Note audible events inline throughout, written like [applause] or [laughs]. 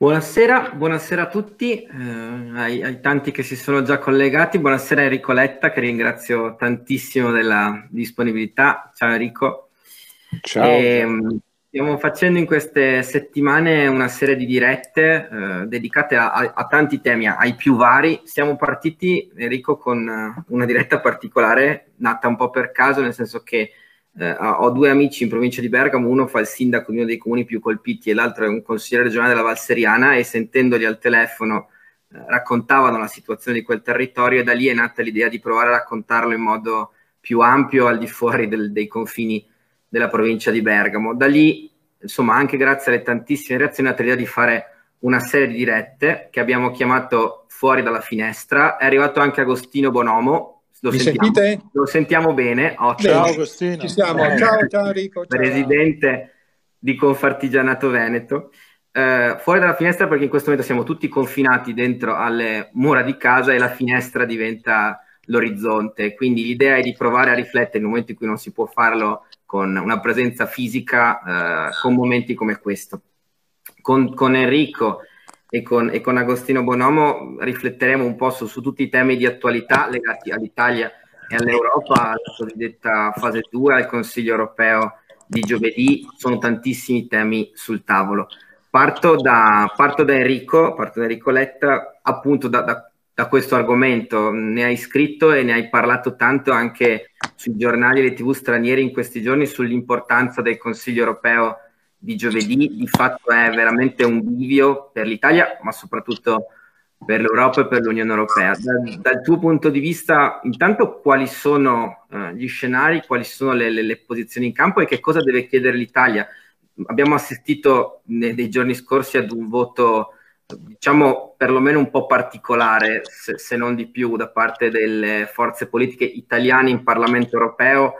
Buonasera, buonasera a tutti, eh, ai, ai, tanti che si sono già collegati. Buonasera Enrico Letta, che ringrazio tantissimo della disponibilità. Ciao Enrico. Ciao. E, ehm, stiamo facendo in queste settimane una serie di dirette eh, dedicate a, a, a, tanti temi, ai più vari. Siamo partiti, Enrico, con una diretta particolare, nata un po' per caso, nel senso che eh, ho due amici in provincia di Bergamo, uno fa il sindaco di uno dei comuni più colpiti e l'altro è un consigliere regionale della Valseriana e sentendoli al telefono eh, raccontavano la situazione di quel territorio e da lì è nata l'idea di provare a raccontarlo in modo più ampio al di fuori del, dei confini della provincia di Bergamo. Da lì, insomma, anche grazie alle tantissime reazioni è nata l'idea di fare una serie di dirette che abbiamo chiamato Fuori dalla finestra. È arrivato anche Agostino Bonomo, lo Mi sentiamo, sentite? Lo sentiamo bene. Ottimo. Ciao Agostino. Ci siamo. Eh, ciao, ciao Enrico. Ciao. Presidente di Confartigianato Veneto. Eh, fuori dalla finestra perché in questo momento siamo tutti confinati dentro alle mura di casa e la finestra diventa l'orizzonte. Quindi l'idea è di provare a riflettere nel momento in cui non si può farlo con una presenza fisica, eh, con momenti come questo. Con, con Enrico e con, e con, Agostino Bonomo rifletteremo un po' su, su, tutti i temi di attualità legati all'Italia e all'Europa, alla cosiddetta fase 2, al Consiglio europeo di giovedì. Sono tantissimi temi sul tavolo. Parto da, parto da Enrico, parto da Enrico Letta, appunto da, da, da, questo argomento. Ne hai scritto e ne hai parlato tanto anche sui giornali e le tv stranieri in questi giorni sull'importanza del Consiglio europeo di giovedì di fatto è veramente un bivio per l'Italia, ma soprattutto per l'Europa e per l'Unione Europea. Da, dal tuo punto di vista, intanto quali sono uh, gli scenari, quali sono le, le, le, posizioni in campo e che cosa deve chiedere l'Italia? Abbiamo assistito nei, nei giorni scorsi ad un voto, diciamo, perlomeno un po' particolare, se, se non di più, da parte delle forze politiche italiane in Parlamento europeo,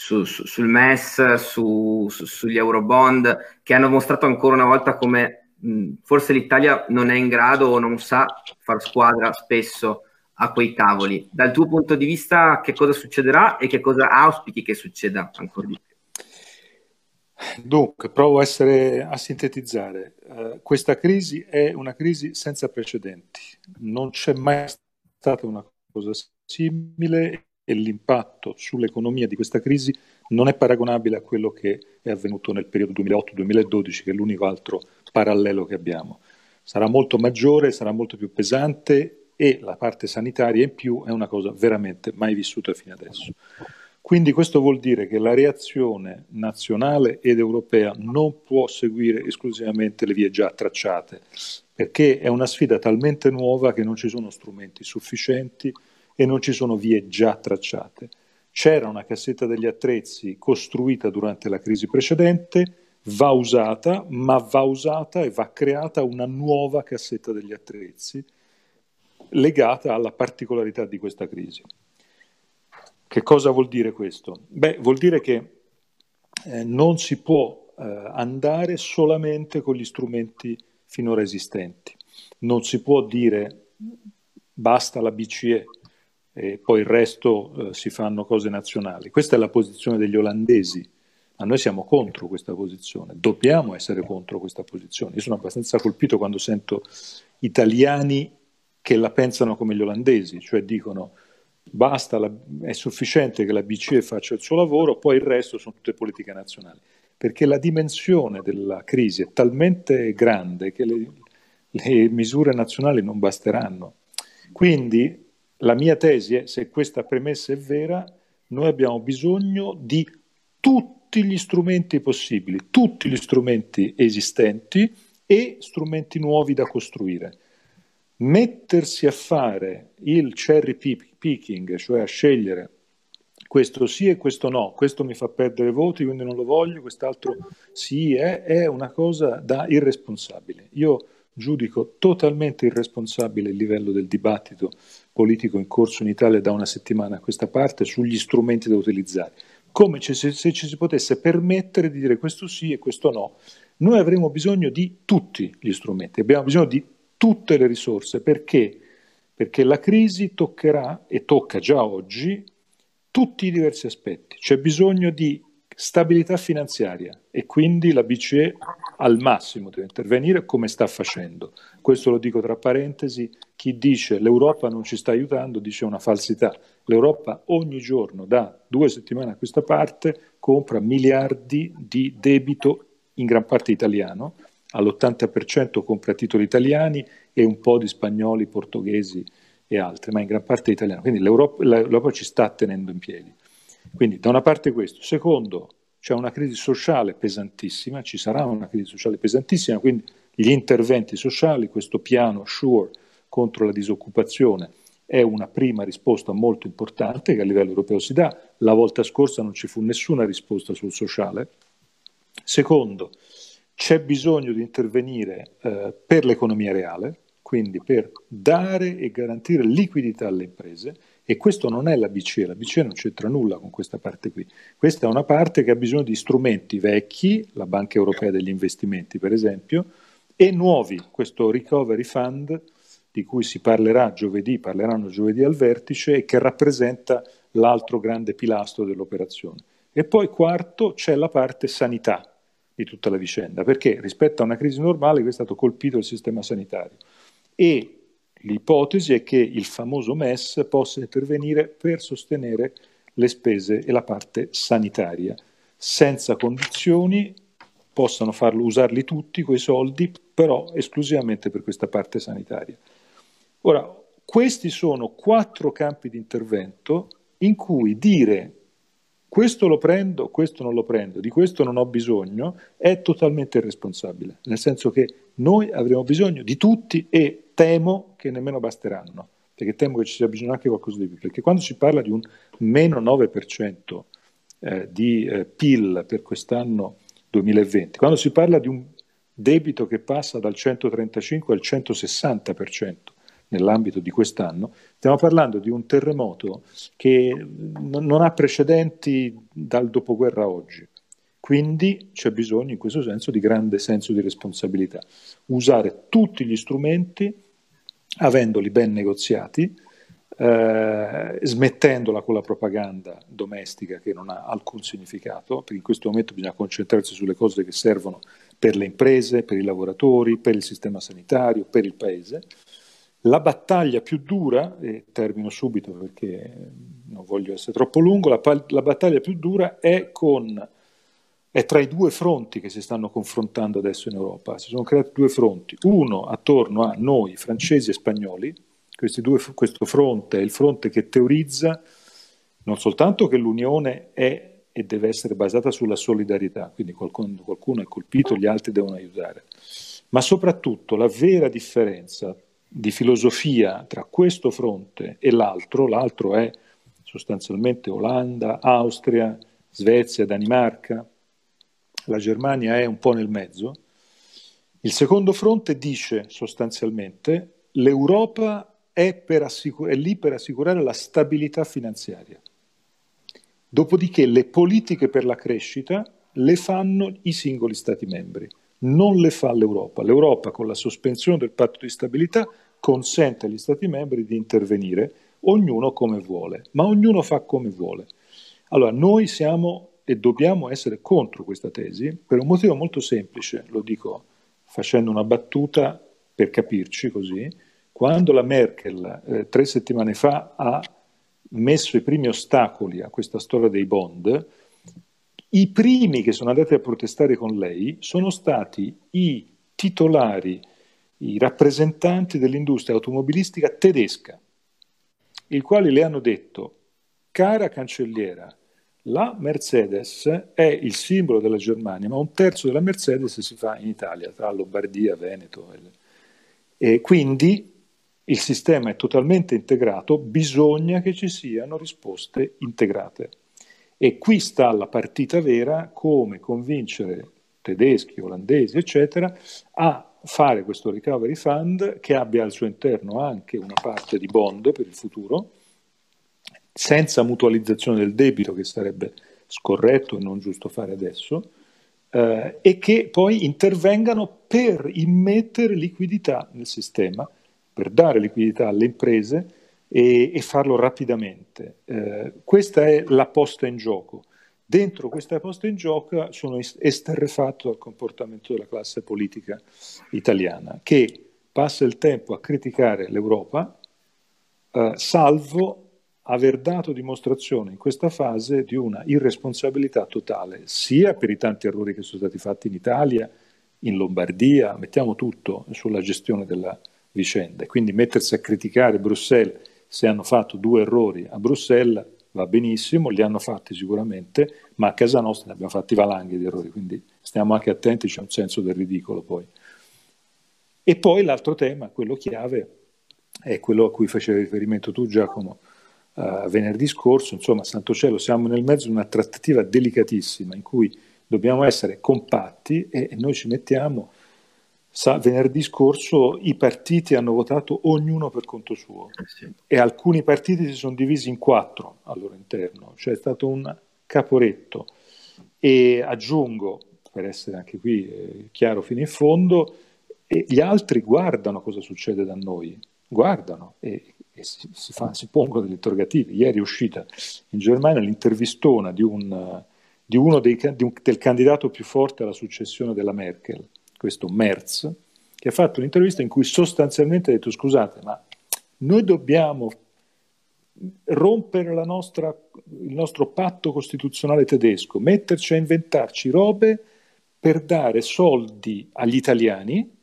su, su, sul MES, su, sugli Eurobond, che hanno mostrato ancora una volta come mh, forse l'Italia non è in grado o non sa far squadra spesso a quei tavoli. Dal tuo punto di vista, che cosa succederà e che cosa auspichi che succeda ancora di più? Dunque, provo a, essere, a sintetizzare. Uh, questa crisi è una crisi senza precedenti. Non c'è mai stata una cosa simile e l'impatto sull'economia di questa crisi non è paragonabile a quello che è avvenuto nel periodo 2008-2012, che è l'unico altro parallelo che abbiamo. Sarà molto maggiore, sarà molto più pesante e la parte sanitaria in più è una cosa veramente mai vissuta fino adesso. Quindi questo vuol dire che la reazione nazionale ed europea non può seguire esclusivamente le vie già tracciate, perché è una sfida talmente nuova che non ci sono strumenti sufficienti e non ci sono vie già tracciate. C'era una cassetta degli attrezzi costruita durante la crisi precedente, va usata, ma va usata e va creata una nuova cassetta degli attrezzi legata alla particolarità di questa crisi. Che cosa vuol dire questo? Beh, vuol dire che eh, non si può eh, andare solamente con gli strumenti finora esistenti. Non si può dire basta la BCE, e poi il resto eh, si fanno cose nazionali. Questa è la posizione degli olandesi, ma noi siamo contro questa posizione, dobbiamo essere contro questa posizione. Io sono abbastanza colpito quando sento italiani che la pensano come gli olandesi, cioè dicono basta, la, è sufficiente che la BCE faccia il suo lavoro, poi il resto sono tutte politiche nazionali, perché la dimensione della crisi è talmente grande che le, le misure nazionali non basteranno. Quindi la mia tesi è, se questa premessa è vera, noi abbiamo bisogno di tutti gli strumenti possibili, tutti gli strumenti esistenti e strumenti nuovi da costruire. Mettersi a fare il cherry picking, cioè a scegliere questo sì e questo no, questo mi fa perdere voti, quindi non lo voglio, quest'altro sì, è, è una cosa da irresponsabile. Io giudico totalmente irresponsabile il livello del dibattito politico in corso in Italia da una settimana a questa parte sugli strumenti da utilizzare, come se, se ci si potesse permettere di dire questo sì e questo no. Noi avremo bisogno di tutti gli strumenti, abbiamo bisogno di tutte le risorse, perché? Perché la crisi toccherà, e tocca già oggi, tutti i diversi aspetti. C'è bisogno di stabilità finanziaria e quindi la BCE al massimo deve intervenire come sta facendo. Questo lo dico tra parentesi, chi dice l'Europa non ci sta aiutando dice una falsità. L'Europa ogni giorno da due settimane a questa parte compra miliardi di debito in gran parte italiano, all'80% compra titoli italiani e un po' di spagnoli, portoghesi e altri, ma in gran parte italiano. Quindi l'Europa, l'Europa ci sta tenendo in piedi. Quindi da una parte questo. Secondo, c'è una crisi sociale pesantissima, ci sarà una crisi sociale pesantissima, quindi gli interventi sociali, questo piano SURE contro la disoccupazione è una prima risposta molto importante che a livello europeo si dà. La volta scorsa non ci fu nessuna risposta sul sociale. Secondo, c'è bisogno di intervenire eh, per l'economia reale, quindi per dare e garantire liquidità alle imprese e questo non è la BCE, la BCE non c'entra nulla con questa parte qui. Questa è una parte che ha bisogno di strumenti vecchi, la Banca Europea degli Investimenti per esempio, e nuovi, questo Recovery Fund di cui si parlerà giovedì, parleranno giovedì al vertice e che rappresenta l'altro grande pilastro dell'operazione. E poi quarto c'è la parte sanità di tutta la vicenda, perché rispetto a una crisi normale qui è stato colpito il sistema sanitario e L'ipotesi è che il famoso MES possa intervenire per sostenere le spese e la parte sanitaria. Senza condizioni possano farlo, usarli tutti quei soldi, però esclusivamente per questa parte sanitaria. Ora, questi sono quattro campi di intervento in cui dire questo lo prendo, questo non lo prendo, di questo non ho bisogno, è totalmente irresponsabile, nel senso che noi avremo bisogno di tutti e temo che nemmeno basteranno, perché temo che ci sia bisogno anche qualcosa di più, perché quando si parla di un meno 9% eh, di eh, PIL per quest'anno 2020, quando si parla di un debito che passa dal 135 al 160% nell'ambito di quest'anno, stiamo parlando di un terremoto che non ha precedenti dal dopoguerra a oggi. Quindi c'è bisogno in questo senso di grande senso di responsabilità. Usare tutti gli strumenti avendoli ben negoziati, eh, smettendola con la propaganda domestica che non ha alcun significato, perché in questo momento bisogna concentrarsi sulle cose che servono per le imprese, per i lavoratori, per il sistema sanitario, per il paese. La battaglia più dura, e termino subito perché non voglio essere troppo lungo, la, la battaglia più dura è con è tra i due fronti che si stanno confrontando adesso in Europa. Si sono creati due fronti, uno attorno a noi, francesi e spagnoli, due, questo fronte è il fronte che teorizza non soltanto che l'Unione è e deve essere basata sulla solidarietà, quindi qualcuno, qualcuno è colpito, gli altri devono aiutare, ma soprattutto la vera differenza di filosofia tra questo fronte e l'altro, l'altro è sostanzialmente Olanda, Austria, Svezia, Danimarca, la Germania è un po' nel mezzo. Il secondo fronte dice sostanzialmente l'Europa è, assicur- è lì per assicurare la stabilità finanziaria. Dopodiché le politiche per la crescita le fanno i singoli Stati membri, non le fa l'Europa. L'Europa con la sospensione del patto di stabilità consente agli Stati membri di intervenire, ognuno come vuole, ma ognuno fa come vuole. Allora, noi siamo e dobbiamo essere contro questa tesi per un motivo molto semplice, lo dico facendo una battuta per capirci così, quando la Merkel eh, tre settimane fa ha messo i primi ostacoli a questa storia dei bond, i primi che sono andati a protestare con lei sono stati i titolari, i rappresentanti dell'industria automobilistica tedesca, i quali le hanno detto, cara cancelliera, la Mercedes è il simbolo della Germania, ma un terzo della Mercedes si fa in Italia, tra Lombardia, Veneto. E quindi il sistema è totalmente integrato, bisogna che ci siano risposte integrate. E qui sta la partita vera, come convincere tedeschi, olandesi, eccetera, a fare questo recovery fund che abbia al suo interno anche una parte di bond per il futuro, senza mutualizzazione del debito, che sarebbe scorretto e non giusto fare adesso, eh, e che poi intervengano per immettere liquidità nel sistema, per dare liquidità alle imprese e, e farlo rapidamente. Eh, questa è la posta in gioco. Dentro questa posta in gioco sono esterrefatto dal comportamento della classe politica italiana, che passa il tempo a criticare l'Europa, eh, salvo aver dato dimostrazione in questa fase di una irresponsabilità totale, sia per i tanti errori che sono stati fatti in Italia, in Lombardia, mettiamo tutto sulla gestione della vicenda. Quindi mettersi a criticare Bruxelles se hanno fatto due errori a Bruxelles va benissimo, li hanno fatti sicuramente, ma a casa nostra ne abbiamo fatti valanghi di errori, quindi stiamo anche attenti, c'è un senso del ridicolo poi. E poi l'altro tema, quello chiave, è quello a cui facevi riferimento tu Giacomo uh, venerdì scorso, insomma, Santo Cielo, siamo nel mezzo di una trattativa delicatissima in cui dobbiamo essere compatti e, e noi ci mettiamo. Sa, venerdì scorso i partiti hanno votato ognuno per conto suo eh sì. e alcuni partiti si sono divisi in quattro al loro interno, cioè è stato un caporetto. E aggiungo, per essere anche qui eh, chiaro fino in fondo, gli altri guardano cosa succede da noi, guardano e, e si, si, fa, si, pongono degli interrogativi. Ieri è uscita in Germania l'intervistona di, un, di uno dei, di un, del candidato più forte alla successione della Merkel, questo Merz, che ha fatto un'intervista in cui sostanzialmente ha detto scusate, ma noi dobbiamo rompere nostra, il nostro patto costituzionale tedesco, metterci a inventarci robe per dare soldi agli italiani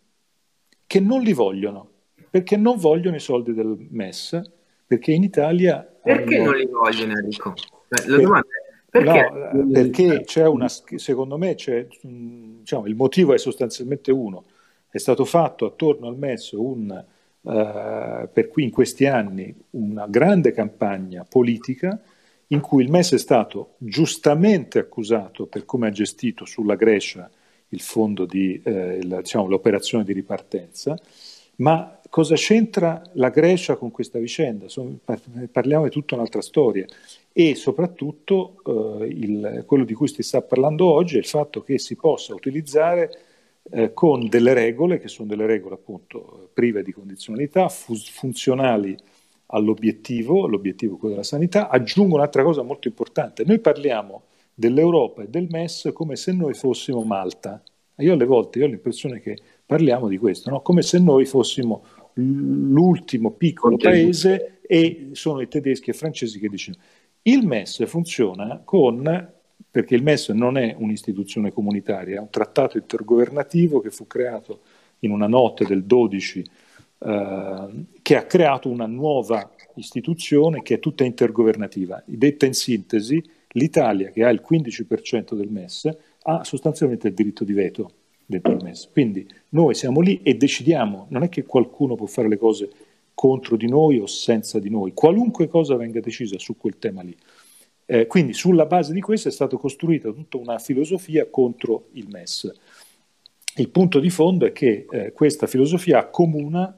che non li vogliono perché non vogliono i soldi del MES, perché in Italia... Perché hanno... non li vogliono Enrico? Eh, la domanda è perché? No, perché c'è una, secondo me c'è, diciamo, il motivo è sostanzialmente uno, è stato fatto attorno al MES un, uh, per cui in questi anni una grande campagna politica in cui il MES è stato giustamente accusato per come ha gestito sulla Grecia il fondo di, eh, il, diciamo, l'operazione di ripartenza, ma cosa c'entra la Grecia con questa vicenda? parliamo di tutta un'altra storia e soprattutto eh, il, quello di cui si sta parlando oggi è il fatto che si possa utilizzare eh, con delle regole, che sono delle regole appunto prive di condizionalità, fu- funzionali all'obiettivo, l'obiettivo quello della sanità. Aggiungo un'altra cosa molto importante, noi parliamo dell'Europa e del MES come se noi fossimo Malta. Io alle volte io ho l'impressione che parliamo di questo, no? come se noi fossimo l'ultimo piccolo paese e sono i tedeschi e i francesi che decidono. Il MES funziona con, perché il MES non è un'istituzione comunitaria, è un trattato intergovernativo che fu creato in una notte del 12, eh, che ha creato una nuova istituzione che è tutta intergovernativa. Detta in sintesi, l'Italia, che ha il 15% del MES, ha sostanzialmente il diritto di veto il MES. Quindi noi siamo lì e decidiamo, non è che qualcuno può fare le cose contro di noi o senza di noi, qualunque cosa venga decisa su quel tema lì. Eh, quindi sulla base di questo è stata costruita tutta una filosofia contro il MES. Il punto di fondo è che eh, questa filosofia accomuna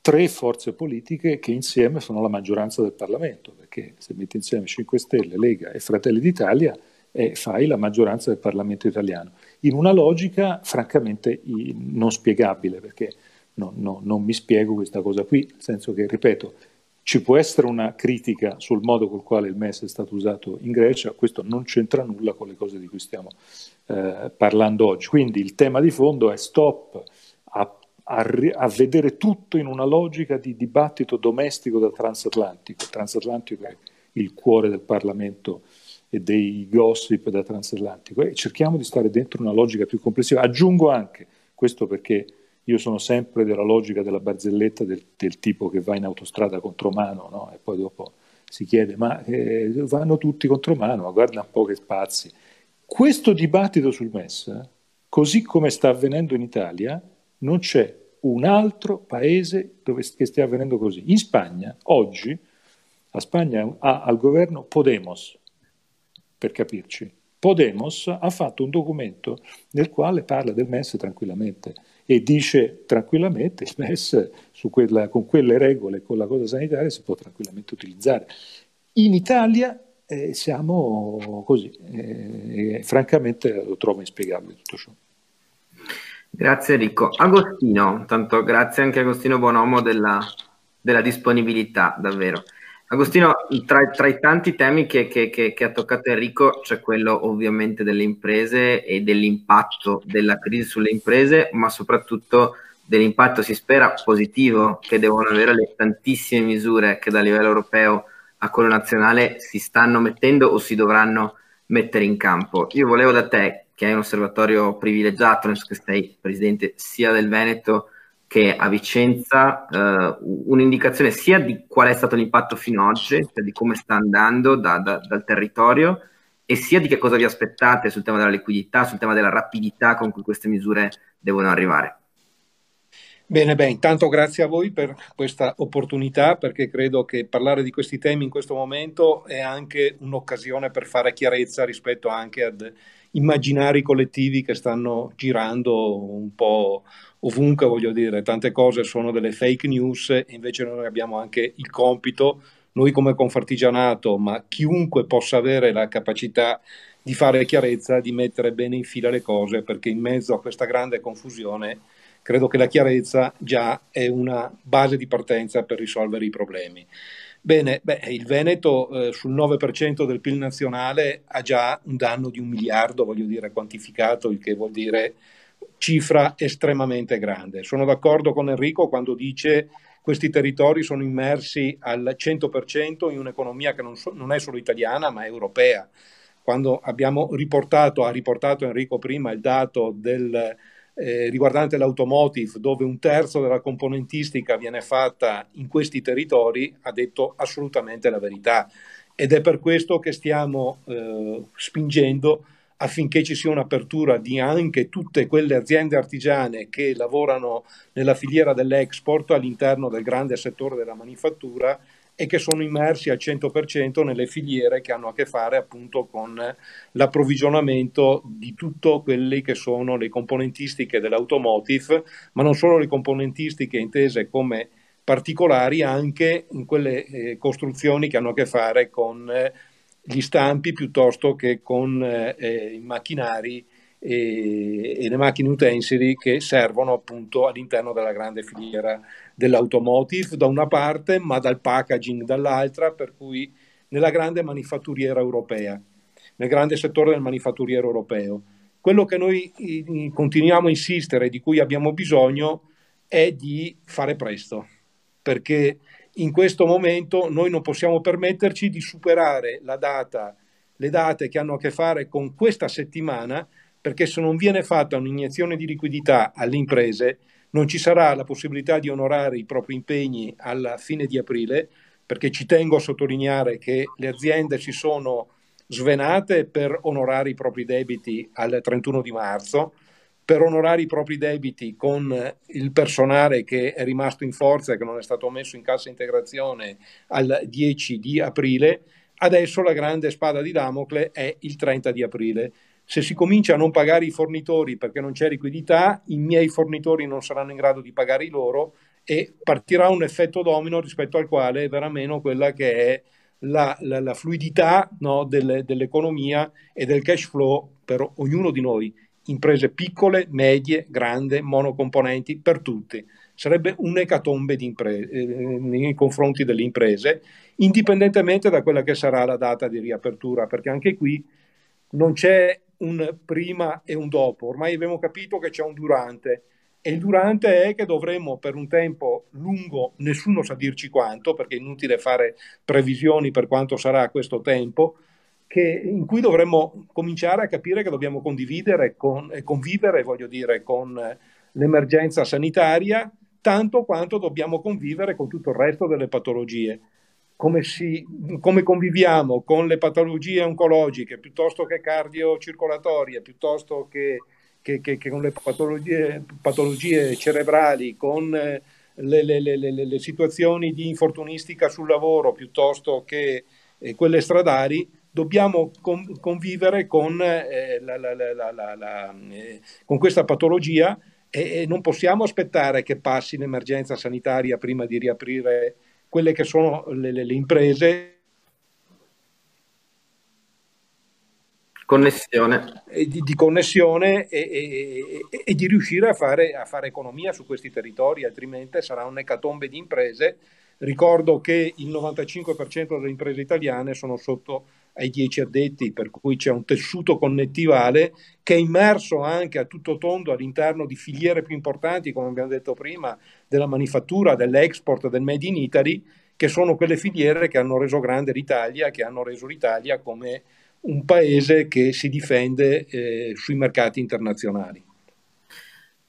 tre forze politiche che insieme sono la maggioranza del Parlamento, perché se metti insieme 5 Stelle, Lega e Fratelli d'Italia eh, fai la maggioranza del Parlamento italiano, in una logica francamente non spiegabile, perché no, no, non mi spiego questa cosa qui, nel senso che, ripeto, ci può essere una critica sul modo col quale il MES è stato usato in Grecia, questo non c'entra nulla con le cose di cui stiamo eh, parlando oggi. Quindi il tema di fondo è stop a, a, a, vedere tutto in una logica di dibattito domestico da transatlantico. Il transatlantico è il cuore del Parlamento e dei gossip da transatlantico e cerchiamo di stare dentro una logica più complessiva. Aggiungo anche, questo perché io sono sempre della logica della barzelletta del, del tipo che va in autostrada contro mano no? e poi dopo si chiede ma eh, vanno tutti contro mano, ma guarda un po' che spazi. Questo dibattito sul MES, così come sta avvenendo in Italia, non c'è un altro paese dove, che stia avvenendo così. In Spagna, oggi, la Spagna ha al governo Podemos, per capirci. Podemos ha fatto un documento nel quale parla del MES tranquillamente e dice tranquillamente il MES quella, con quelle regole, con la cosa sanitaria si può tranquillamente utilizzare. In Italia eh, siamo così eh, e francamente lo trovo inspiegabile tutto ciò. Grazie Enrico. Agostino, tanto grazie anche a Agostino Bonomo della, della disponibilità, davvero. Agostino, tra, tra, i tanti temi che, che, che, che, ha toccato Enrico c'è quello ovviamente delle imprese e dell'impatto della crisi sulle imprese, ma soprattutto dell'impatto, si spera, positivo che devono avere le tantissime misure che da livello europeo a quello nazionale si stanno mettendo o si dovranno mettere in campo. Io volevo da te, che hai un osservatorio privilegiato, nel senso che sei presidente sia del Veneto che a Vicenza eh, un'indicazione sia di qual è stato l'impatto fino ad oggi, cioè di come sta andando da, da, dal territorio, e sia di che cosa vi aspettate sul tema della liquidità, sul tema della rapidità con cui queste misure devono arrivare. Bene, beh, intanto grazie a voi per questa opportunità perché credo che parlare di questi temi in questo momento è anche un'occasione per fare chiarezza rispetto anche ad immaginari collettivi che stanno girando un po' ovunque, voglio dire, tante cose sono delle fake news e invece noi abbiamo anche il compito, noi come Confartigianato, ma chiunque possa avere la capacità di fare chiarezza, di mettere bene in fila le cose, perché in mezzo a questa grande confusione credo che la chiarezza già è una base di partenza per risolvere i problemi. Bene, beh, il Veneto eh, sul 9% del PIL nazionale ha già un danno di un miliardo, voglio dire, quantificato, il che vuol dire cifra estremamente grande. Sono d'accordo con Enrico quando dice che questi territori sono immersi al 100% in un'economia che non, so, non è solo italiana ma europea. Quando abbiamo riportato, ha riportato Enrico prima il dato del, eh, riguardante l'automotive, dove un terzo della componentistica viene fatta in questi territori, ha detto assolutamente la verità. Ed è per questo che stiamo eh, spingendo affinché ci sia un'apertura di anche tutte quelle aziende artigiane che lavorano nella filiera dell'export all'interno del grande settore della manifattura e che sono immersi al 100% nelle filiere che hanno a che fare appunto con l'approvvigionamento di tutte quelle che sono le componentistiche dell'automotive, ma non solo le componentistiche intese come particolari, anche in quelle eh, costruzioni che hanno a che fare con eh, gli stampi piuttosto che con eh, i macchinari e, e, le macchine utensili che servono appunto all'interno della grande filiera dell'automotive da una parte, ma dal packaging dall'altra, per cui nella grande manifatturiera europea, nel grande settore del manifatturiero europeo. Quello che noi continuiamo a insistere, di cui abbiamo bisogno, è di fare presto, perché in questo momento noi non possiamo permetterci di superare la data, le date che hanno a che fare con questa settimana, perché se non viene fatta un'iniezione di liquidità alle imprese, non ci sarà la possibilità di onorare i propri impegni alla fine di aprile, perché ci tengo a sottolineare che le aziende si sono svenate per onorare i propri debiti al 31 di marzo, per onorare i propri debiti con il personale che è rimasto in forza e che non è stato messo in cassa integrazione al 10 di aprile, adesso la grande spada di Damocle è il 30 di aprile. Se si comincia a non pagare i fornitori perché non c'è liquidità, i miei fornitori non saranno in grado di pagare i loro e partirà un effetto domino rispetto al quale verrà meno quella che è la, la, la fluidità no, del, dell'economia e del cash flow per ognuno di noi imprese piccole, medie, grandi, monocomponenti, per tutti. Sarebbe un'ecatombe impre- eh, nei confronti delle imprese, indipendentemente da quella che sarà la data di riapertura, perché anche qui non c'è un prima e un dopo, ormai abbiamo capito che c'è un durante e il durante è che dovremo per un tempo lungo, nessuno sa dirci quanto, perché è inutile fare previsioni per quanto sarà questo tempo, che, in cui dovremmo cominciare a capire che dobbiamo condividere con, e convivere, voglio dire, con l'emergenza sanitaria, tanto quanto dobbiamo convivere con tutto il resto delle patologie. Come, si, come conviviamo con le patologie oncologiche piuttosto che cardiocircolatorie, piuttosto che, che, che, che con le patologie, patologie cerebrali, con le, le, le, le, situazioni di infortunistica sul lavoro piuttosto che eh, quelle stradali, dobbiamo convivere con, eh, la, la, la, eh, con, questa patologia e, e, non possiamo aspettare che passi l'emergenza sanitaria prima di riaprire quelle che sono le, le, le imprese. Connessione. Di, di, connessione e, e, e, di riuscire a fare, a fare economia su questi territori, altrimenti sarà un'ecatombe di imprese Ricordo che il 95% delle imprese italiane sono sotto ai 10 addetti, per cui c'è un tessuto connettivale che è immerso anche a tutto tondo all'interno di filiere più importanti, come abbiamo detto prima, della manifattura, dell'export, del Made in Italy, che sono quelle filiere che hanno reso grande l'Italia, che hanno reso l'Italia come un paese che si difende eh, sui mercati internazionali.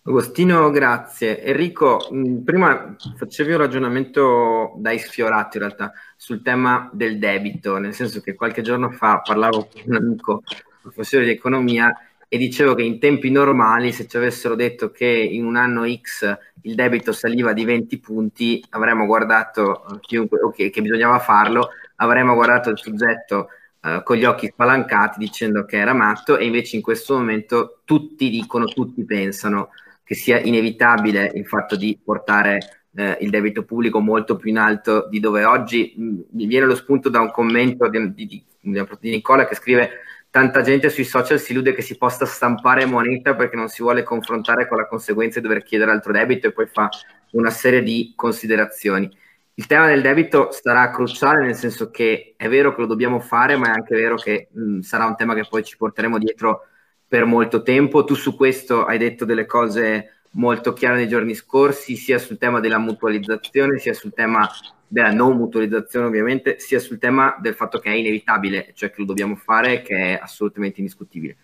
Agostino, grazie. Enrico, mm, prima facevi un ragionamento dai sfiorati in realtà sul tema del debito, nel senso che qualche giorno fa parlavo con un amico professore di economia e dicevo che in tempi normali se ci avessero detto che in un anno X il debito saliva di 20 punti avremmo guardato eh, chiunque, okay, che bisognava farlo, avremmo guardato il soggetto uh, con gli occhi spalancati dicendo che era matto e invece in questo momento tutti dicono, tutti pensano che sia inevitabile il fatto di portare eh, il debito pubblico molto più in alto di dove oggi mm, mi viene lo spunto da un commento di, di, di, di Nicola che scrive tanta gente sui social si illude che si possa stampare moneta perché non si vuole confrontare con la conseguenza di dover chiedere altro debito e poi fa una serie di considerazioni. Il tema del debito sarà cruciale nel senso che è vero che lo dobbiamo fare, ma è anche vero che mh, sarà un tema che poi ci porteremo dietro per molto tempo. Tu su questo hai detto delle cose molto chiare nei giorni scorsi, sia sul tema della mutualizzazione, sia sul tema della non mutualizzazione ovviamente, sia sul tema del fatto che è inevitabile, cioè che lo dobbiamo fare, che è assolutamente indiscutibile.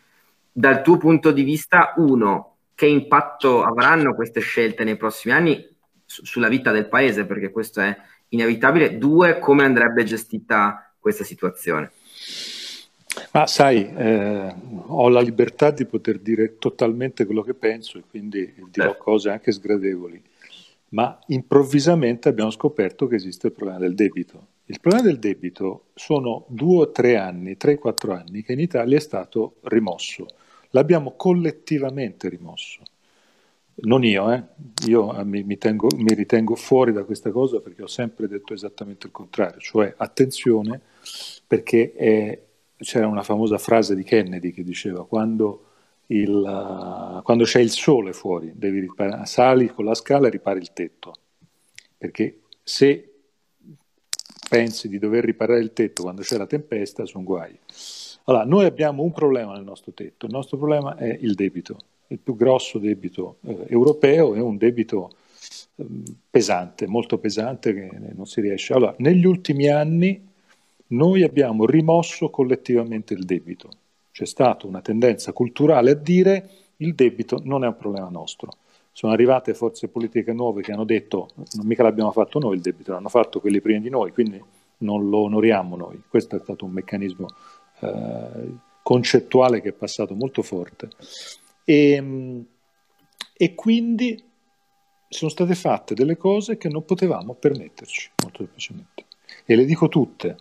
Dal tuo punto di vista, uno, che impatto avranno queste scelte nei prossimi anni su- sulla vita del paese, perché questo è inevitabile. Due, come andrebbe gestita questa situazione? Ma sai, eh, ho la libertà di poter dire totalmente quello che penso e quindi dirò eh. cose anche sgradevoli, ma improvvisamente abbiamo scoperto che esiste il problema del debito. Il problema del debito sono due o tre anni, tre o quattro anni che in Italia è stato rimosso. L'abbiamo collettivamente rimosso. Non io, eh. io eh, mi, mi, tengo, mi ritengo fuori da questa cosa perché ho sempre detto esattamente il contrario, cioè attenzione perché è c'era una famosa frase di Kennedy che diceva quando, il, quando c'è il sole fuori, ripar- sali con la scala e ripari il tetto, perché se pensi di dover riparare il tetto quando c'è la tempesta sono guai. Allora, noi abbiamo un problema nel nostro tetto, il nostro problema è il debito, il più grosso debito eh, europeo è un debito eh, pesante, molto pesante che non si riesce. Allora, negli ultimi anni noi abbiamo rimosso collettivamente il debito. C'è stata una tendenza culturale a dire il debito non è un problema nostro. Sono arrivate forze politiche nuove che hanno detto non mica l'abbiamo fatto noi il debito, l'hanno fatto quelli prima di noi, quindi non lo onoriamo noi. Questo è stato un meccanismo eh, concettuale che è passato molto forte. E, e quindi sono state fatte delle cose che non potevamo permetterci, molto semplicemente. E le dico tutte,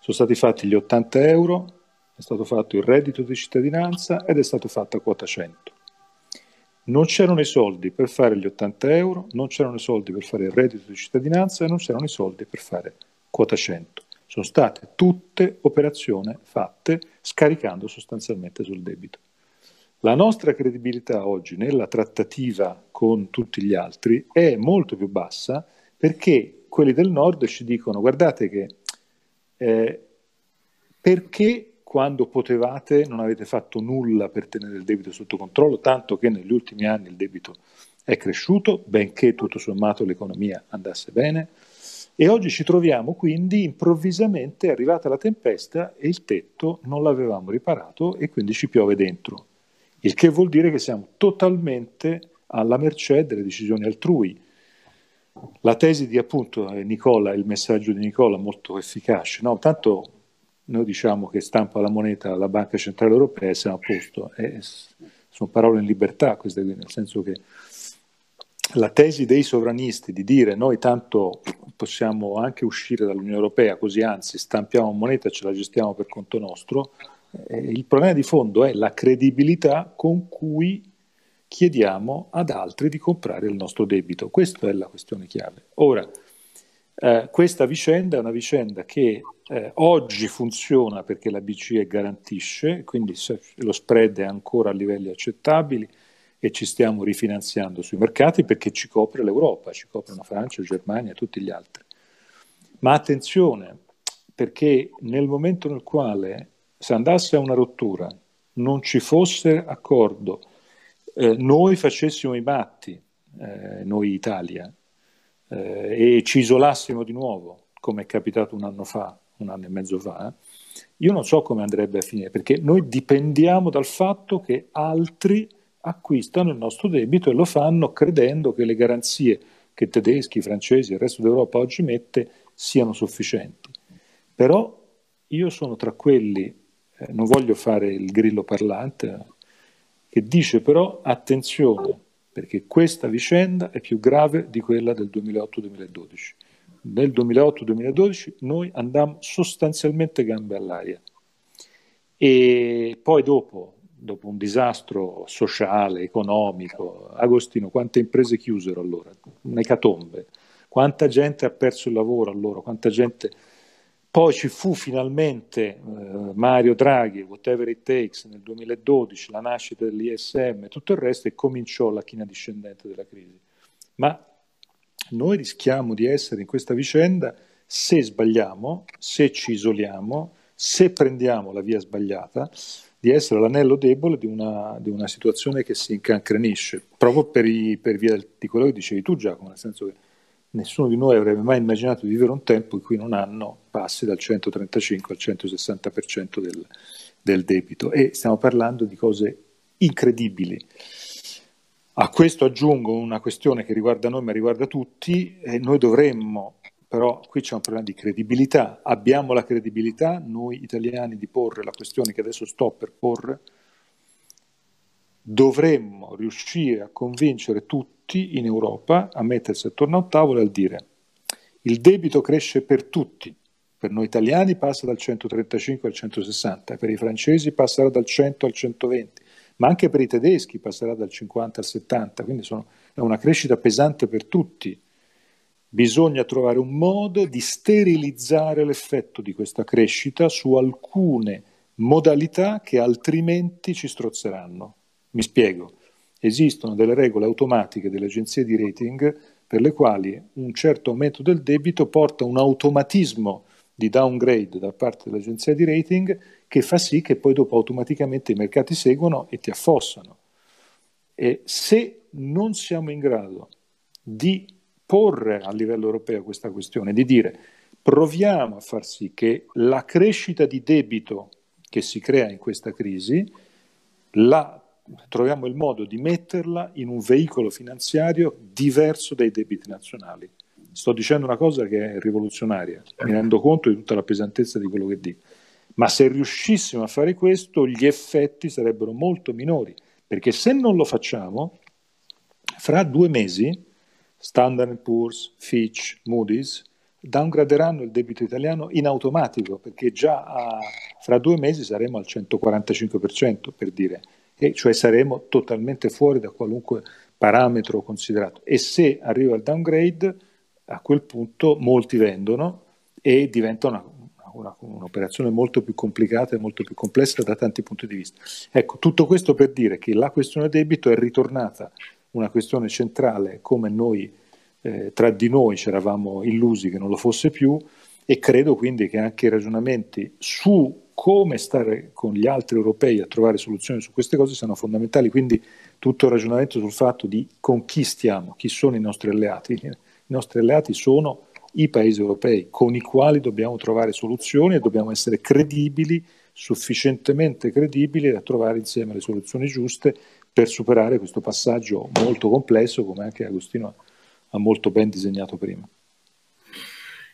sono stati fatti gli 80 euro, è stato fatto il reddito di cittadinanza ed è stato fatto a quota 100. Non c'erano i soldi per fare gli 80 euro, non c'erano i soldi per fare il reddito di cittadinanza e non c'erano i soldi per fare quota 100. Sono state tutte operazioni fatte scaricando sostanzialmente sul debito. La nostra credibilità oggi nella trattativa con tutti gli altri è molto più bassa perché quelli del nord ci dicono guardate che eh, perché quando potevate non avete fatto nulla per tenere il debito sotto controllo, tanto che negli ultimi anni il debito è cresciuto, benché tutto sommato l'economia andasse bene, e oggi ci troviamo quindi improvvisamente arrivata la tempesta e il tetto non l'avevamo riparato e quindi ci piove dentro. Il che vuol dire che siamo totalmente alla mercé delle decisioni altrui. La tesi di appunto eh, Nicola, il messaggio di Nicola molto efficace, no? tanto noi diciamo che stampa la moneta la Banca Centrale Europea e siamo a posto, eh, sono parole in libertà queste qui, nel senso che la tesi dei sovranisti di dire noi tanto possiamo anche uscire dall'Unione Europea, così anzi stampiamo moneta e ce la gestiamo per conto nostro, eh, il problema di fondo è la credibilità con cui chiediamo ad altri di comprare il nostro debito. Questa è la questione chiave. Ora, eh, questa vicenda è una vicenda che eh, oggi funziona perché la BCE garantisce, quindi lo spread è ancora a livelli accettabili e ci stiamo rifinanziando sui mercati perché ci copre l'Europa, ci coprono Francia, Germania e tutti gli altri. Ma attenzione, perché nel momento nel quale se andasse a una rottura, non ci fosse accordo, eh, noi facessimo i matti, eh, noi Italia, eh, e ci isolassimo di nuovo, come è capitato un anno fa, un anno e mezzo fa, io non so come andrebbe a finire, perché noi dipendiamo dal fatto che altri acquistano il nostro debito e lo fanno credendo che le garanzie che tedeschi, francesi e il resto d'Europa oggi mette siano sufficienti. Però io sono tra quelli, eh, non voglio fare il grillo parlante, che dice però attenzione, perché questa vicenda è più grave di quella del 2008-2012. Nel 2008-2012 noi andammo sostanzialmente gambe all'aria e poi dopo, dopo un disastro sociale, economico, Agostino, quante imprese chiusero allora? Un'ecatombe. Quanta gente ha perso il lavoro allora? Quanta gente poi ci fu finalmente eh, Mario Draghi, Whatever It Takes, nel 2012, la nascita dell'ISM e tutto il resto e cominciò la china discendente della crisi. Ma noi rischiamo di essere in questa vicenda se sbagliamo, se ci isoliamo, se prendiamo la via sbagliata, di essere l'anello debole di una, di una situazione che si incancrenisce, proprio per, i, per via di quello che dicevi tu Giacomo, nel senso che nessuno di noi avrebbe mai immaginato di vivere un tempo in cui non hanno passi dal 135 al 160% del, del debito. E stiamo parlando di cose incredibili. A questo aggiungo una questione che riguarda noi ma riguarda tutti, e noi dovremmo, però qui c'è un problema di credibilità, abbiamo la credibilità noi italiani di porre la questione che adesso sto per porre, dovremmo riuscire a convincere tutti in Europa a mettersi attorno a un tavolo e a dire il debito cresce per tutti, per noi italiani passa dal 135 al 160, per i francesi passerà dal 100 al 120, ma anche per i tedeschi passerà dal 50 al 70, quindi sono, è una crescita pesante per tutti. Bisogna trovare un modo di sterilizzare l'effetto di questa crescita su alcune modalità che altrimenti ci strozzeranno. Mi spiego esistono delle regole automatiche delle agenzie di rating per le quali un certo aumento del debito porta un automatismo di downgrade da parte dell'agenzia di rating che fa sì che poi dopo automaticamente i mercati seguono e ti affossano. E se non siamo in grado di porre a livello europeo questa questione, di dire proviamo a far sì che la crescita di debito che si crea in questa crisi la troviamo il modo di metterla in un veicolo finanziario diverso dai debiti nazionali. Sto dicendo una cosa che è rivoluzionaria, mi rendo conto di tutta la pesantezza di quello che dico, ma se riuscissimo a fare questo gli effetti sarebbero molto minori, perché se non lo facciamo, fra due mesi Standard Poor's, Fitch, Moody's downgraderanno il debito italiano in automatico, perché già a, fra due mesi saremo al 145%, per dire e cioè saremo totalmente fuori da qualunque parametro considerato. E se arriva il downgrade, a quel punto molti vendono e diventa una, una, un'operazione molto più complicata e molto più complessa da tanti punti di vista. Ecco, tutto questo per dire che la questione debito è ritornata una questione centrale come noi eh, tra di noi ci eravamo illusi che non lo fosse più e credo quindi che anche i ragionamenti su come stare con gli altri europei a trovare soluzioni su queste cose sono fondamentali. Quindi tutto il ragionamento sul fatto di con chi stiamo, chi sono i nostri alleati. I nostri alleati sono i paesi europei con i quali dobbiamo trovare soluzioni e dobbiamo essere credibili, sufficientemente credibili da trovare insieme le soluzioni giuste per superare questo passaggio molto complesso, come anche Agostino ha molto ben disegnato prima.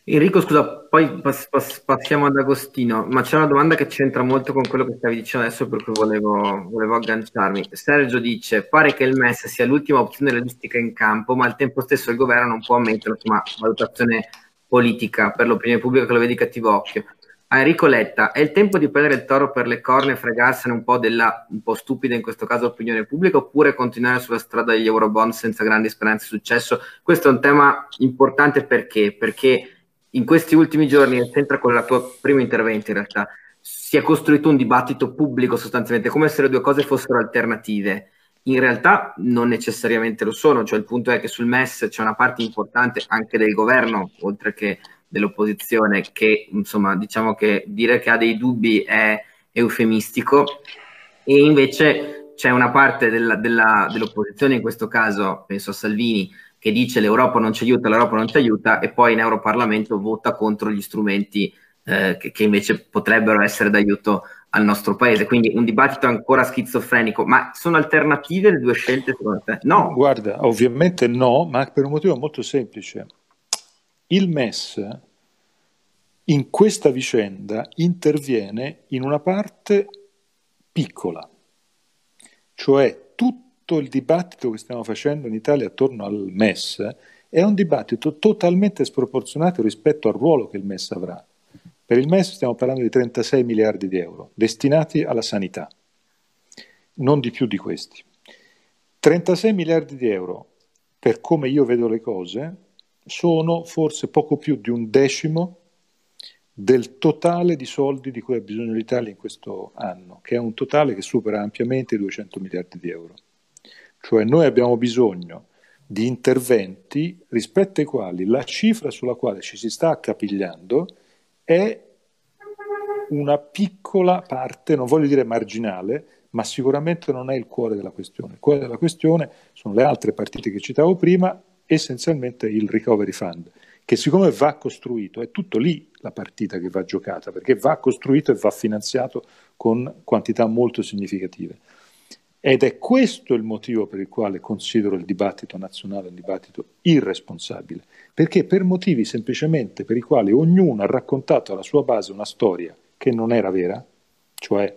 Enrico, scusa, poi pass- pass- passiamo ad Agostino, ma c'è una domanda che c'entra molto con quello che stavi dicendo adesso per cui volevo, volevo agganciarmi. Sergio dice, pare che il MES sia l'ultima opzione realistica in campo, ma al tempo stesso il governo non può ammettere una valutazione politica per l'opinione pubblica che lo vedi cattivo occhio. A Enrico Letta, è il tempo di prendere il toro per le corna e fregarsene un po' della, un po' stupida in questo caso, opinione pubblica, oppure continuare sulla strada degli Eurobond senza grandi speranze di successo? Questo è un tema importante perché? Perché in questi ultimi giorni, e c'entra con il tuo primo intervento in realtà, si è costruito un dibattito pubblico sostanzialmente, come se le due cose fossero alternative. In realtà non necessariamente lo sono, cioè il punto è che sul MES c'è una parte importante anche del governo, oltre che dell'opposizione che insomma diciamo che dire che ha dei dubbi è eufemistico e invece c'è una parte della, della, dell'opposizione, in questo caso penso a Salvini, che dice l'Europa non ci aiuta, l'Europa non ci aiuta e poi in Europarlamento vota contro gli strumenti eh, che, che, invece potrebbero essere d'aiuto al nostro paese. Quindi un dibattito ancora schizofrenico, ma sono alternative le due scelte te? No. Guarda, ovviamente no, ma per un motivo molto semplice. Il MES in questa vicenda interviene in una parte piccola, cioè tutto il dibattito che stiamo facendo in Italia attorno al MES è un dibattito totalmente sproporzionato rispetto al ruolo che il MES avrà. Per il MES stiamo parlando di 36 miliardi di euro destinati alla sanità, non di più di questi. 36 miliardi di euro, per come io vedo le cose, sono forse poco più di un decimo del totale di soldi di cui ha bisogno l'Italia in questo anno, che è un totale che supera ampiamente i 200 miliardi di euro. Cioè noi abbiamo bisogno di interventi rispetto ai quali la cifra sulla quale ci si sta accapigliando è una piccola parte, non voglio dire marginale, ma sicuramente non è il cuore della questione. Il cuore della questione sono le altre partite che citavo prima, essenzialmente il Recovery Fund, che siccome va costruito, è tutto lì la partita che va giocata, perché va costruito e va finanziato con quantità molto significative. Ed è questo il motivo per il quale considero il dibattito nazionale un dibattito irresponsabile, perché per motivi semplicemente per i quali ognuno ha raccontato alla sua base una storia che non era vera, cioè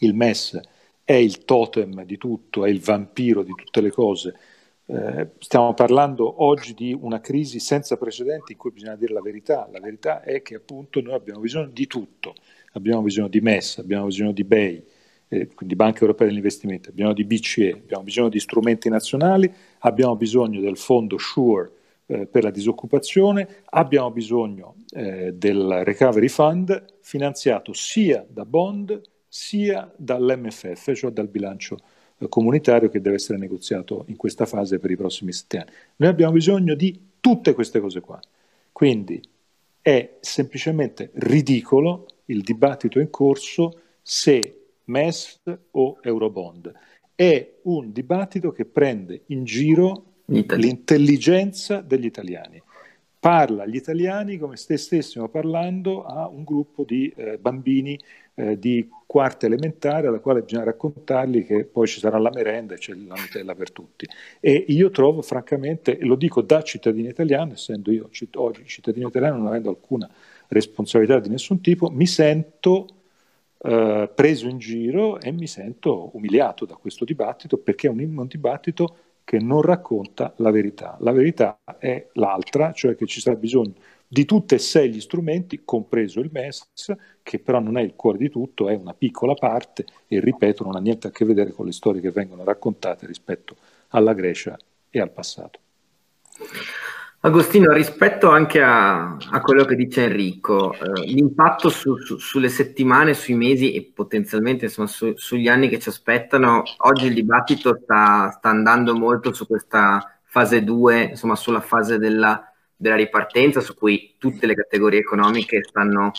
il MES è il totem di tutto, è il vampiro di tutte le cose. Eh, stiamo parlando oggi di una crisi senza precedenti in cui bisogna dire la verità. La verità è che appunto noi abbiamo bisogno di tutto. Abbiamo bisogno di MES, abbiamo bisogno di BEI, eh, quindi Banca Europea degli Investimenti, abbiamo di BCE, abbiamo bisogno di strumenti nazionali, abbiamo bisogno del fondo SURE eh, per la disoccupazione, abbiamo bisogno eh, del Recovery Fund finanziato sia da bond sia dall'MFF, cioè dal bilancio eh, comunitario che deve essere negoziato in questa fase per i prossimi sette anni. Noi abbiamo bisogno di tutte queste cose qua. Quindi è semplicemente ridicolo il dibattito in corso se MES o Eurobond. È un dibattito che prende in giro l'intelligenza degli italiani. Parla agli italiani come se stessimo parlando a un gruppo di eh, bambini eh, di quarta elementare alla quale bisogna raccontargli che poi ci sarà la merenda e c'è la Nutella per tutti. E io trovo francamente, e lo dico da cittadino italiano, essendo io citt- oggi cittadino italiano non avendo alcuna responsabilità di nessun tipo, mi sento eh, preso in giro e mi sento umiliato da questo dibattito perché è un, un dibattito che non racconta la verità. La verità è l'altra, cioè che ci sarà bisogno di tutti e sei gli strumenti, compreso il MES, che però non è il cuore di tutto, è una piccola parte e ripeto, non ha niente a che vedere con le storie che vengono raccontate rispetto alla Grecia e al passato. Agostino, rispetto anche a, a, quello che dice Enrico, eh, l'impatto su, su, sulle settimane, sui mesi e potenzialmente insomma, su, sugli anni che ci aspettano, oggi il dibattito sta, sta andando molto su questa fase 2, insomma sulla fase della, della, ripartenza, su cui tutte le categorie economiche stanno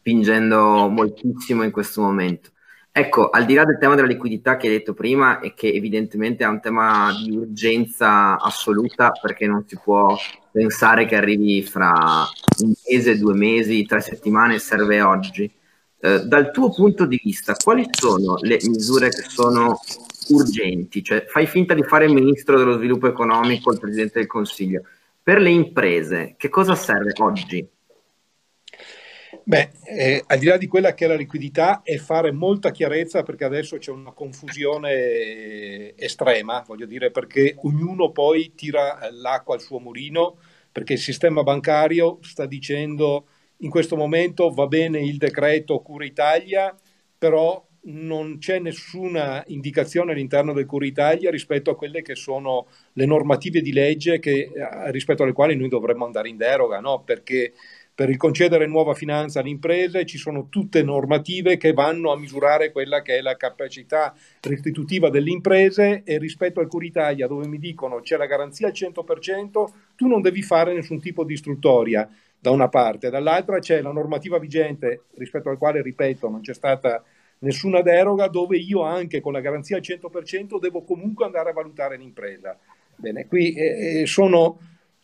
spingendo moltissimo in questo momento. Ecco, al di là del tema della liquidità che hai detto prima e che evidentemente è un tema di urgenza assoluta perché non si può pensare che arrivi fra un mese, due mesi, tre settimane, serve oggi. Eh, dal tuo punto di vista, quali sono le misure che sono urgenti? Cioè, fai finta di fare il ministro dello sviluppo economico, il presidente del Consiglio. Per le imprese, che cosa serve oggi? Beh, eh, al di là di quella che è la liquidità, è fare molta chiarezza perché adesso c'è una confusione estrema, voglio dire, perché ognuno poi tira l'acqua al suo mulino, perché il sistema bancario sta dicendo in questo momento va bene il decreto Cura Italia, però non c'è nessuna indicazione all'interno del Cura Italia rispetto a quelle che sono le normative di legge che, rispetto alle quali noi dovremmo andare in deroga, no? perché per il concedere nuova finanza alle imprese ci sono tutte normative che vanno a misurare quella che è la capacità restitutiva delle imprese e rispetto al Curitalia dove mi dicono c'è la garanzia al 100%, tu non devi fare nessun tipo di istruttoria. da una parte, dall'altra c'è la normativa vigente rispetto al quale, ripeto, non c'è stata nessuna deroga, dove io anche con la garanzia al 100% devo comunque andare a valutare l'impresa. Bene, qui eh, eh, sono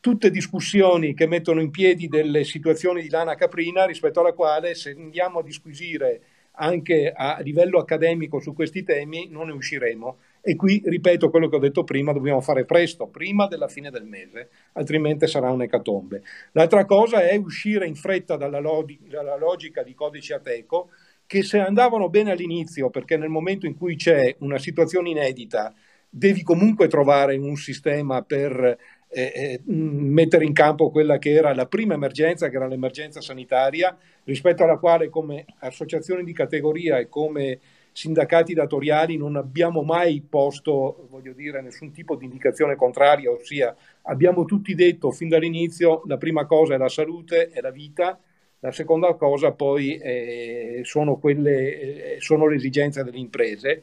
tutte discussioni che mettono in piedi delle situazioni di lana caprina rispetto alla quale se andiamo a disquisire anche a livello accademico su questi temi non ne usciremo e qui ripeto quello che ho detto prima, dobbiamo fare presto, prima della fine del mese, altrimenti sarà un'ecatombe. L'altra cosa è uscire in fretta dalla, log- dalla logica di codice ateco, che se andavano bene all'inizio, perché nel momento in cui c'è una situazione inedita, devi comunque trovare un sistema per eh, mettere in campo quella che era la prima emergenza, che era l'emergenza sanitaria, rispetto alla quale come associazioni di categoria e come sindacati datoriali non abbiamo mai posto, voglio dire, nessun tipo di indicazione contraria, ossia abbiamo tutti detto fin dall'inizio la prima cosa è la salute, è la vita, la seconda cosa poi eh, sono, quelle, eh, sono le esigenze delle imprese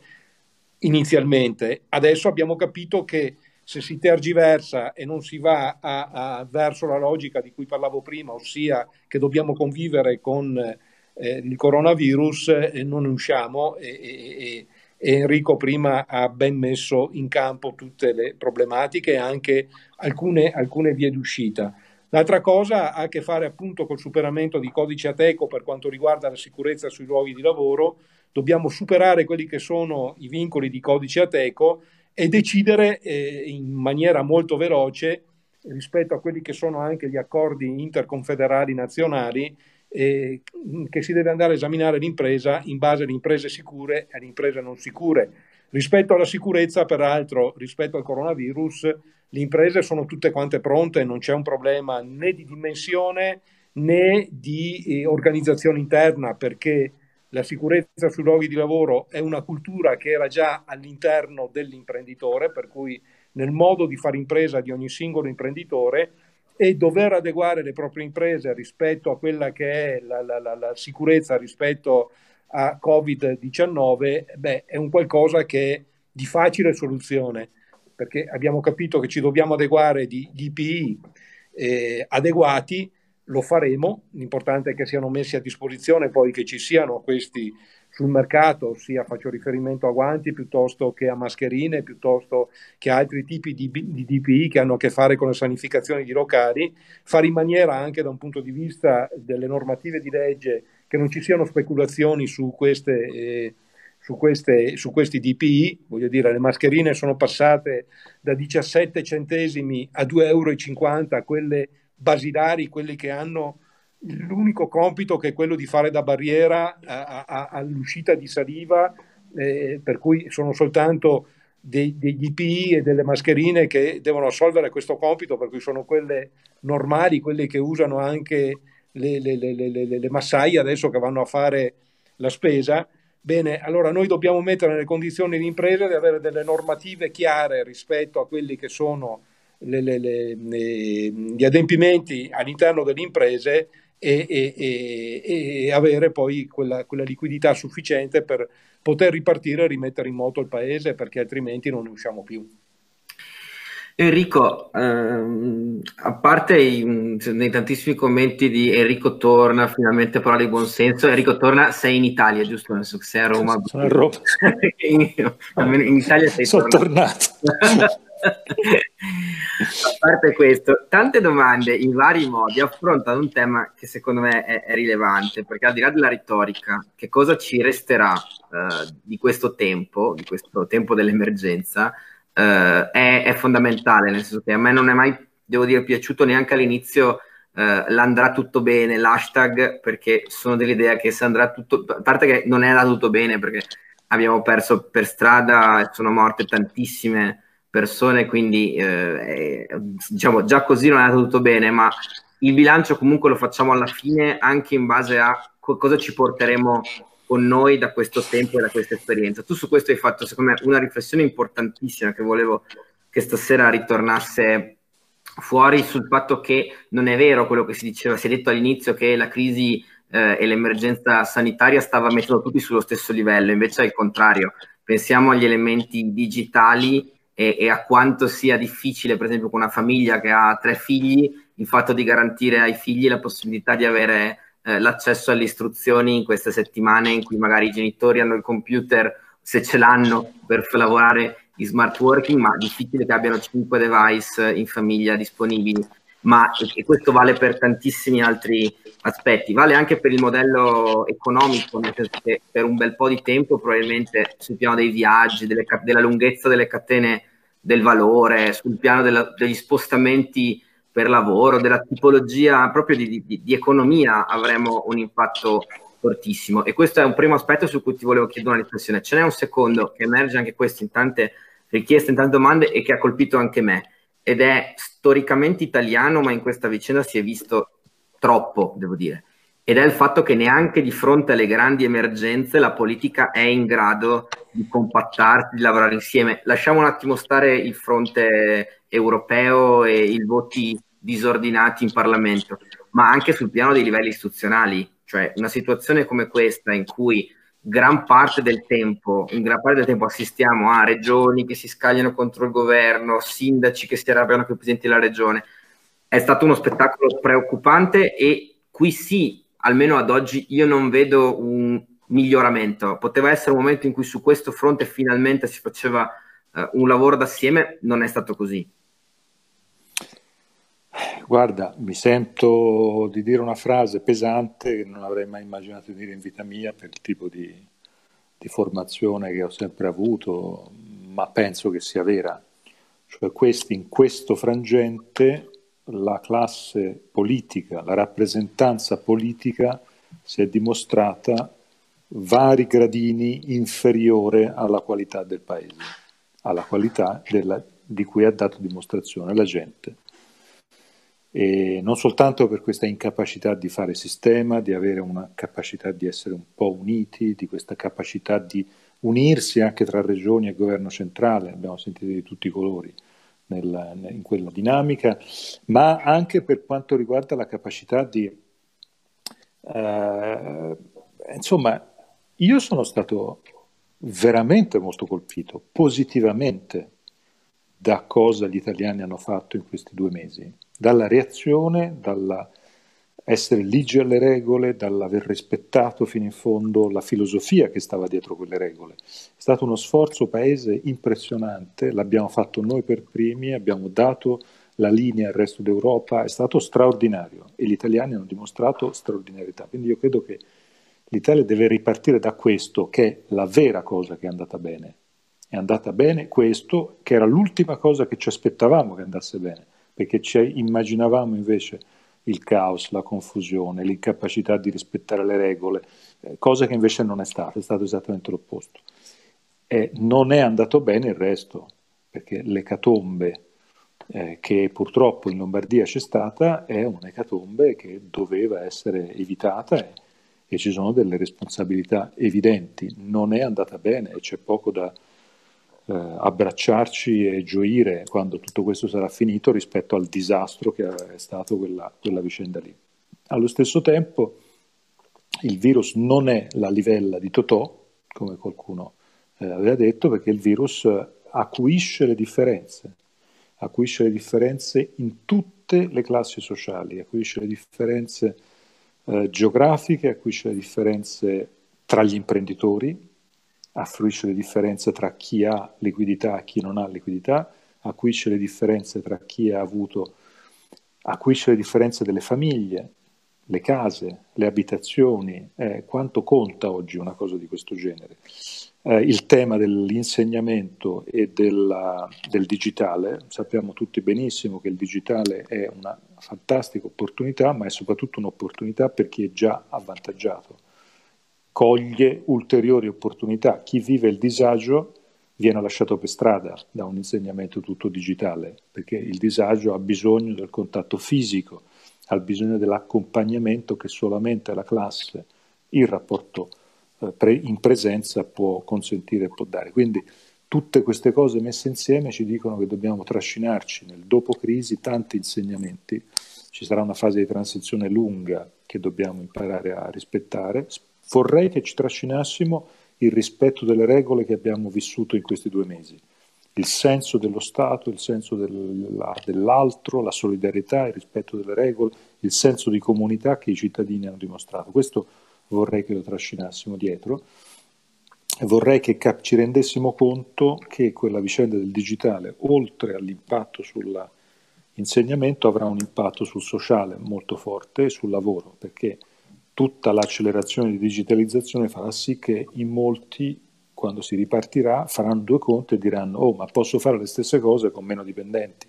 inizialmente. Adesso abbiamo capito che se si tergiversa e non si va a, a, verso la logica di cui parlavo prima, ossia che dobbiamo convivere con eh, il coronavirus eh, non usciamo e, e, e, Enrico prima ha ben messo in campo tutte le problematiche e anche alcune, alcune vie d'uscita. L'altra cosa ha a che fare appunto col superamento di codice Ateco per quanto riguarda la sicurezza sui luoghi di lavoro. Dobbiamo superare quelli che sono i vincoli di codice Ateco e decidere eh, in maniera molto veloce rispetto a quelli che sono anche gli accordi interconfederali nazionali eh, che si deve andare a esaminare l'impresa in base alle imprese sicure e alle imprese non sicure. Rispetto alla sicurezza, peraltro, rispetto al coronavirus, le imprese sono tutte quante pronte, non c'è un problema né di dimensione né di eh, organizzazione interna, perché la sicurezza sui luoghi di lavoro è una cultura che era già all'interno dell'imprenditore, per cui nel modo di fare impresa di ogni singolo imprenditore e dover adeguare le proprie imprese rispetto a quella che è la, la, la, la sicurezza rispetto a Covid-19, beh, è un qualcosa che è di facile soluzione, perché abbiamo capito che ci dobbiamo adeguare di, di IPI eh, adeguati, lo faremo, l'importante è che siano messi a disposizione, poi che ci siano questi sul mercato, ossia faccio riferimento a guanti piuttosto che a mascherine, piuttosto che a altri tipi di, di DPI che hanno a che fare con le sanificazioni di locali, fare in maniera anche da un punto di vista delle normative di legge che non ci siano speculazioni su queste... Eh, su, queste, su, questi DPI, voglio dire, le mascherine sono passate da 17 centesimi a 2,50 euro, quelle basilari, quelle che hanno l'unico compito che è quello di fare da barriera a, a, all'uscita di saliva, eh, per cui sono soltanto dei, degli IPI e delle mascherine che devono assolvere questo compito, per cui sono quelle normali, quelle che usano anche le, le, le, le massaie adesso che vanno a fare la spesa. Bene, allora noi dobbiamo mettere nelle condizioni di impresa di avere delle normative chiare rispetto a quelli che sono le, le, le, gli adempimenti all'interno delle imprese e, e, e, avere poi quella, quella, liquidità sufficiente per poter ripartire e rimettere in moto il paese perché altrimenti non ne usciamo più. Enrico, ehm, a parte i, nei tantissimi commenti di Enrico torna, finalmente parole di buonsenso, Enrico torna, sei in Italia, giusto? Adesso sei a Roma. Sono a Roma. [laughs] in Italia sei Sono tornato. tornato. [laughs] A parte questo, tante domande in vari modi affrontano un tema che secondo me è, è rilevante, perché al di là della retorica, che cosa ci resterà uh, di questo tempo, di questo tempo dell'emergenza, uh, è, è, fondamentale, nel senso che a me non è mai, devo dire, piaciuto neanche all'inizio uh, l'andrà tutto bene, l'hashtag, perché sono dell'idea che se andrà tutto, a parte che non è andato tutto bene, perché abbiamo perso per strada, sono morte tantissime persone, quindi eh, diciamo già così non è andato tutto bene, ma il bilancio comunque lo facciamo alla fine anche in base a co- cosa ci porteremo con noi da questo tempo e da questa esperienza. Tu su questo hai fatto secondo me una riflessione importantissima che volevo che stasera ritornasse fuori sul fatto che non è vero quello che si diceva, si è detto all'inizio che la crisi eh, e l'emergenza sanitaria stava mettendo tutti sullo stesso livello, invece è il contrario. Pensiamo agli elementi digitali e, e, a quanto sia difficile, per esempio, con una famiglia che ha tre figli, il fatto di garantire ai figli la possibilità di avere eh, l'accesso alle istruzioni in queste settimane in cui magari i genitori hanno il computer, se ce l'hanno, per lavorare in smart working, ma difficile che abbiano cinque device in famiglia disponibili. Ma e questo vale per tantissimi altri aspetti, vale anche per il modello economico, nel senso che per un bel po' di tempo probabilmente sul piano dei viaggi, delle, della lunghezza delle catene del valore, sul piano della, degli spostamenti per lavoro, della tipologia proprio di, di, di, economia avremo un impatto fortissimo. E questo è un primo aspetto su cui ti volevo chiedere una riflessione. Ce n'è un secondo che emerge anche questo in tante richieste, in tante domande e che ha colpito anche me. Ed è storicamente italiano, ma in questa vicenda si è visto troppo, devo dire. Ed è il fatto che neanche di fronte alle grandi emergenze la politica è in grado di compattarsi, di lavorare insieme. Lasciamo un attimo stare il fronte europeo e i voti disordinati in Parlamento, ma anche sul piano dei livelli istituzionali, cioè una situazione come questa in cui gran parte del tempo, in gran parte del tempo assistiamo a regioni che si scagliano contro il governo, sindaci che si arrabbiano con i presidenti della regione, è stato uno spettacolo preoccupante e qui sì, almeno ad oggi, io non vedo un miglioramento. Poteva essere un momento in cui su questo fronte finalmente si faceva uh, un lavoro d'assieme, non è stato così. Guarda, mi sento di dire una frase pesante che non avrei mai immaginato di dire in vita mia per il tipo di, di formazione che ho sempre avuto, ma penso che sia vera. Cioè questi, in questo frangente la classe politica, la rappresentanza politica si è dimostrata vari gradini inferiore alla qualità del paese, alla qualità della, di cui ha dato dimostrazione la gente e non soltanto per questa incapacità di fare sistema, di avere una capacità di essere un po' uniti, di questa capacità di unirsi anche tra regioni e governo centrale, abbiamo sentito di tutti i colori nella, in quella dinamica, ma anche per quanto riguarda la capacità di... Eh, insomma, io sono stato veramente molto colpito, positivamente, da cosa gli italiani hanno fatto in questi due mesi dalla reazione, dall'essere ligi alle regole, dall'aver rispettato fino in fondo la filosofia che stava dietro quelle regole. È stato uno sforzo paese impressionante, l'abbiamo fatto noi per primi, abbiamo dato la linea al resto d'Europa, è stato straordinario e gli italiani hanno dimostrato straordinarietà. Quindi io credo che l'Italia deve ripartire da questo, che è la vera cosa che è andata bene. È andata bene questo, che era l'ultima cosa che ci aspettavamo che andasse bene perché ci immaginavamo invece il caos, la confusione, l'incapacità di rispettare le regole, eh, cosa che invece non è stato, è stato esattamente l'opposto. E non è andato bene il resto, perché l'ecatombe eh, che purtroppo in Lombardia c'è stata è un'ecatombe che doveva essere evitata e, e ci sono delle responsabilità evidenti. Non è andata bene e c'è poco da, eh, abbracciarci e gioire quando tutto questo sarà finito rispetto al disastro che è stato quella, quella vicenda lì. Allo stesso tempo il virus non è la livella di Totò, come qualcuno eh, aveva detto, perché il virus acuisce le differenze, acuisce le differenze in tutte le classi sociali, acuisce le differenze eh, geografiche, acuisce le differenze tra gli imprenditori, affluisce le differenze tra chi ha liquidità e chi non ha liquidità, acuisce le differenze tra chi ha avuto, acuisce le differenze delle famiglie, le case, le abitazioni, eh, quanto conta oggi una cosa di questo genere. Eh, il tema dell'insegnamento e della, del digitale, sappiamo tutti benissimo che il digitale è una fantastica opportunità, ma è soprattutto un'opportunità per chi è già avvantaggiato coglie ulteriori opportunità. Chi vive il disagio viene lasciato per strada da un insegnamento tutto digitale, perché il disagio ha bisogno del contatto fisico, ha bisogno dell'accompagnamento che solamente la classe, il rapporto eh, in presenza può consentire e può dare. Quindi tutte queste cose messe insieme ci dicono che dobbiamo trascinarci nel dopo crisi tanti insegnamenti. Ci sarà una fase di transizione lunga che dobbiamo imparare a rispettare, Vorrei che ci trascinassimo il rispetto delle regole che abbiamo vissuto in questi due mesi. il senso dello Stato, il senso della, dell'altro, la solidarietà, il rispetto delle regole, il senso di comunità che i cittadini hanno dimostrato. Questo vorrei che lo trascinassimo dietro vorrei che ci rendessimo conto che quella vicenda del digitale, oltre all'impatto sull'insegnamento, avrà un impatto sul sociale molto forte e sul lavoro, perché tutta l'accelerazione di digitalizzazione farà sì che in molti quando si ripartirà, faranno due conti e diranno, oh, ma posso fare le stesse cose con meno dipendenti,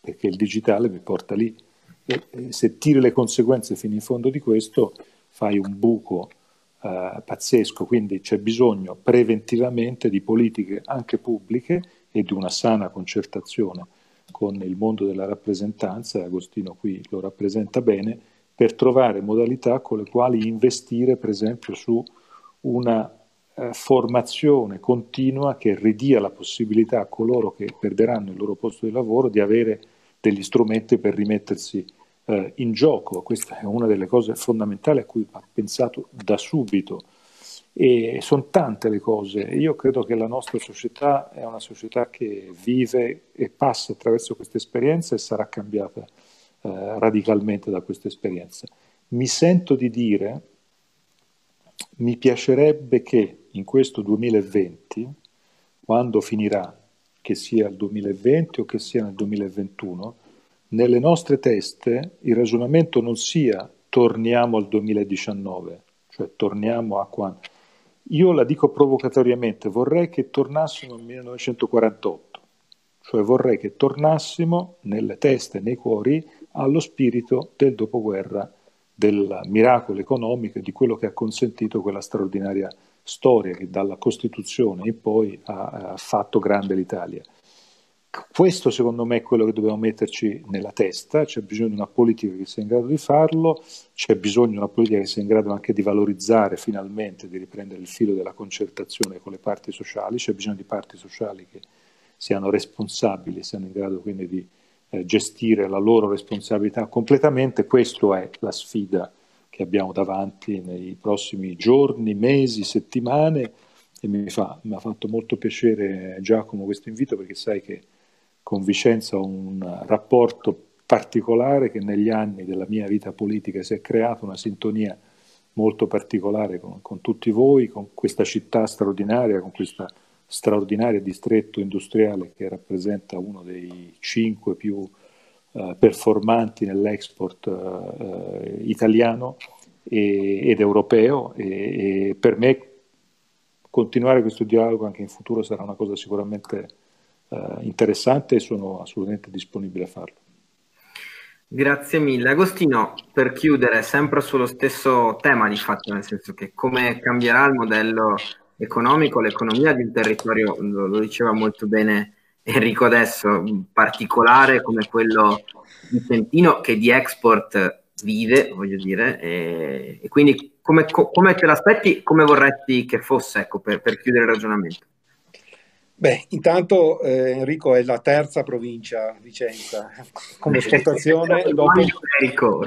perché il digitale mi porta lì. E, se tiri le conseguenze fino in fondo di questo, fai un buco eh, pazzesco, quindi c'è bisogno preventivamente di politiche anche pubbliche e di una sana concertazione con il mondo della rappresentanza, Agostino qui lo rappresenta bene, per trovare modalità con le quali investire, per esempio, su una eh, formazione continua che ridia la possibilità a coloro che perderanno il loro posto di lavoro di avere degli strumenti per rimettersi eh, in gioco. Questa è una delle cose fondamentali a cui ha pensato da subito. E sono tante le cose. Io credo che la nostra società è una società che vive e passa attraverso questa esperienza e sarà cambiata eh, radicalmente da questa esperienza. Mi sento di dire, mi piacerebbe che in questo 2020, quando finirà, che sia il 2020 o che sia nel 2021, nelle nostre teste il ragionamento non sia torniamo al 2019, cioè torniamo a quando. Io la dico provocatoriamente, vorrei che tornassimo al 1948, cioè vorrei che tornassimo nelle teste, nei cuori, allo spirito del dopoguerra, del miracolo economico e di quello che ha consentito quella straordinaria storia che dalla Costituzione in poi ha, ha fatto grande l'Italia. Questo secondo me è quello che dobbiamo metterci nella testa, c'è bisogno di una politica che sia in grado di farlo, c'è bisogno di una politica che sia in grado anche di valorizzare finalmente, di riprendere il filo della concertazione con le parti sociali, c'è bisogno di parti sociali che siano responsabili, siano in grado quindi di eh, gestire la loro responsabilità completamente, questa è la sfida che abbiamo davanti nei prossimi giorni, mesi, settimane. E mi, fa, mi ha fatto molto piacere Giacomo questo invito perché sai che con Vicenza ho un rapporto particolare che negli anni della mia vita politica si è creata una sintonia molto particolare con, con tutti voi, con questa città straordinaria, con questo straordinario distretto industriale che rappresenta uno dei cinque più eh, performanti nell'export eh, italiano e, ed europeo e, e, per me continuare questo dialogo anche in futuro sarà una cosa sicuramente eh, interessante e sono assolutamente disponibile a farlo. Grazie mille. Agostino, per chiudere, sempre sullo stesso tema di fatto, nel senso che come cambierà il modello economico, l'economia di un territorio, lo, lo diceva molto bene Enrico adesso, particolare come quello di Trentino che di export vive, voglio dire, e, e quindi come, come, te l'aspetti, come vorresti che fosse, ecco, per, per chiudere il ragionamento? Beh, intanto eh, Enrico è la terza provincia, Vicenza, come esportazione [laughs] dopo,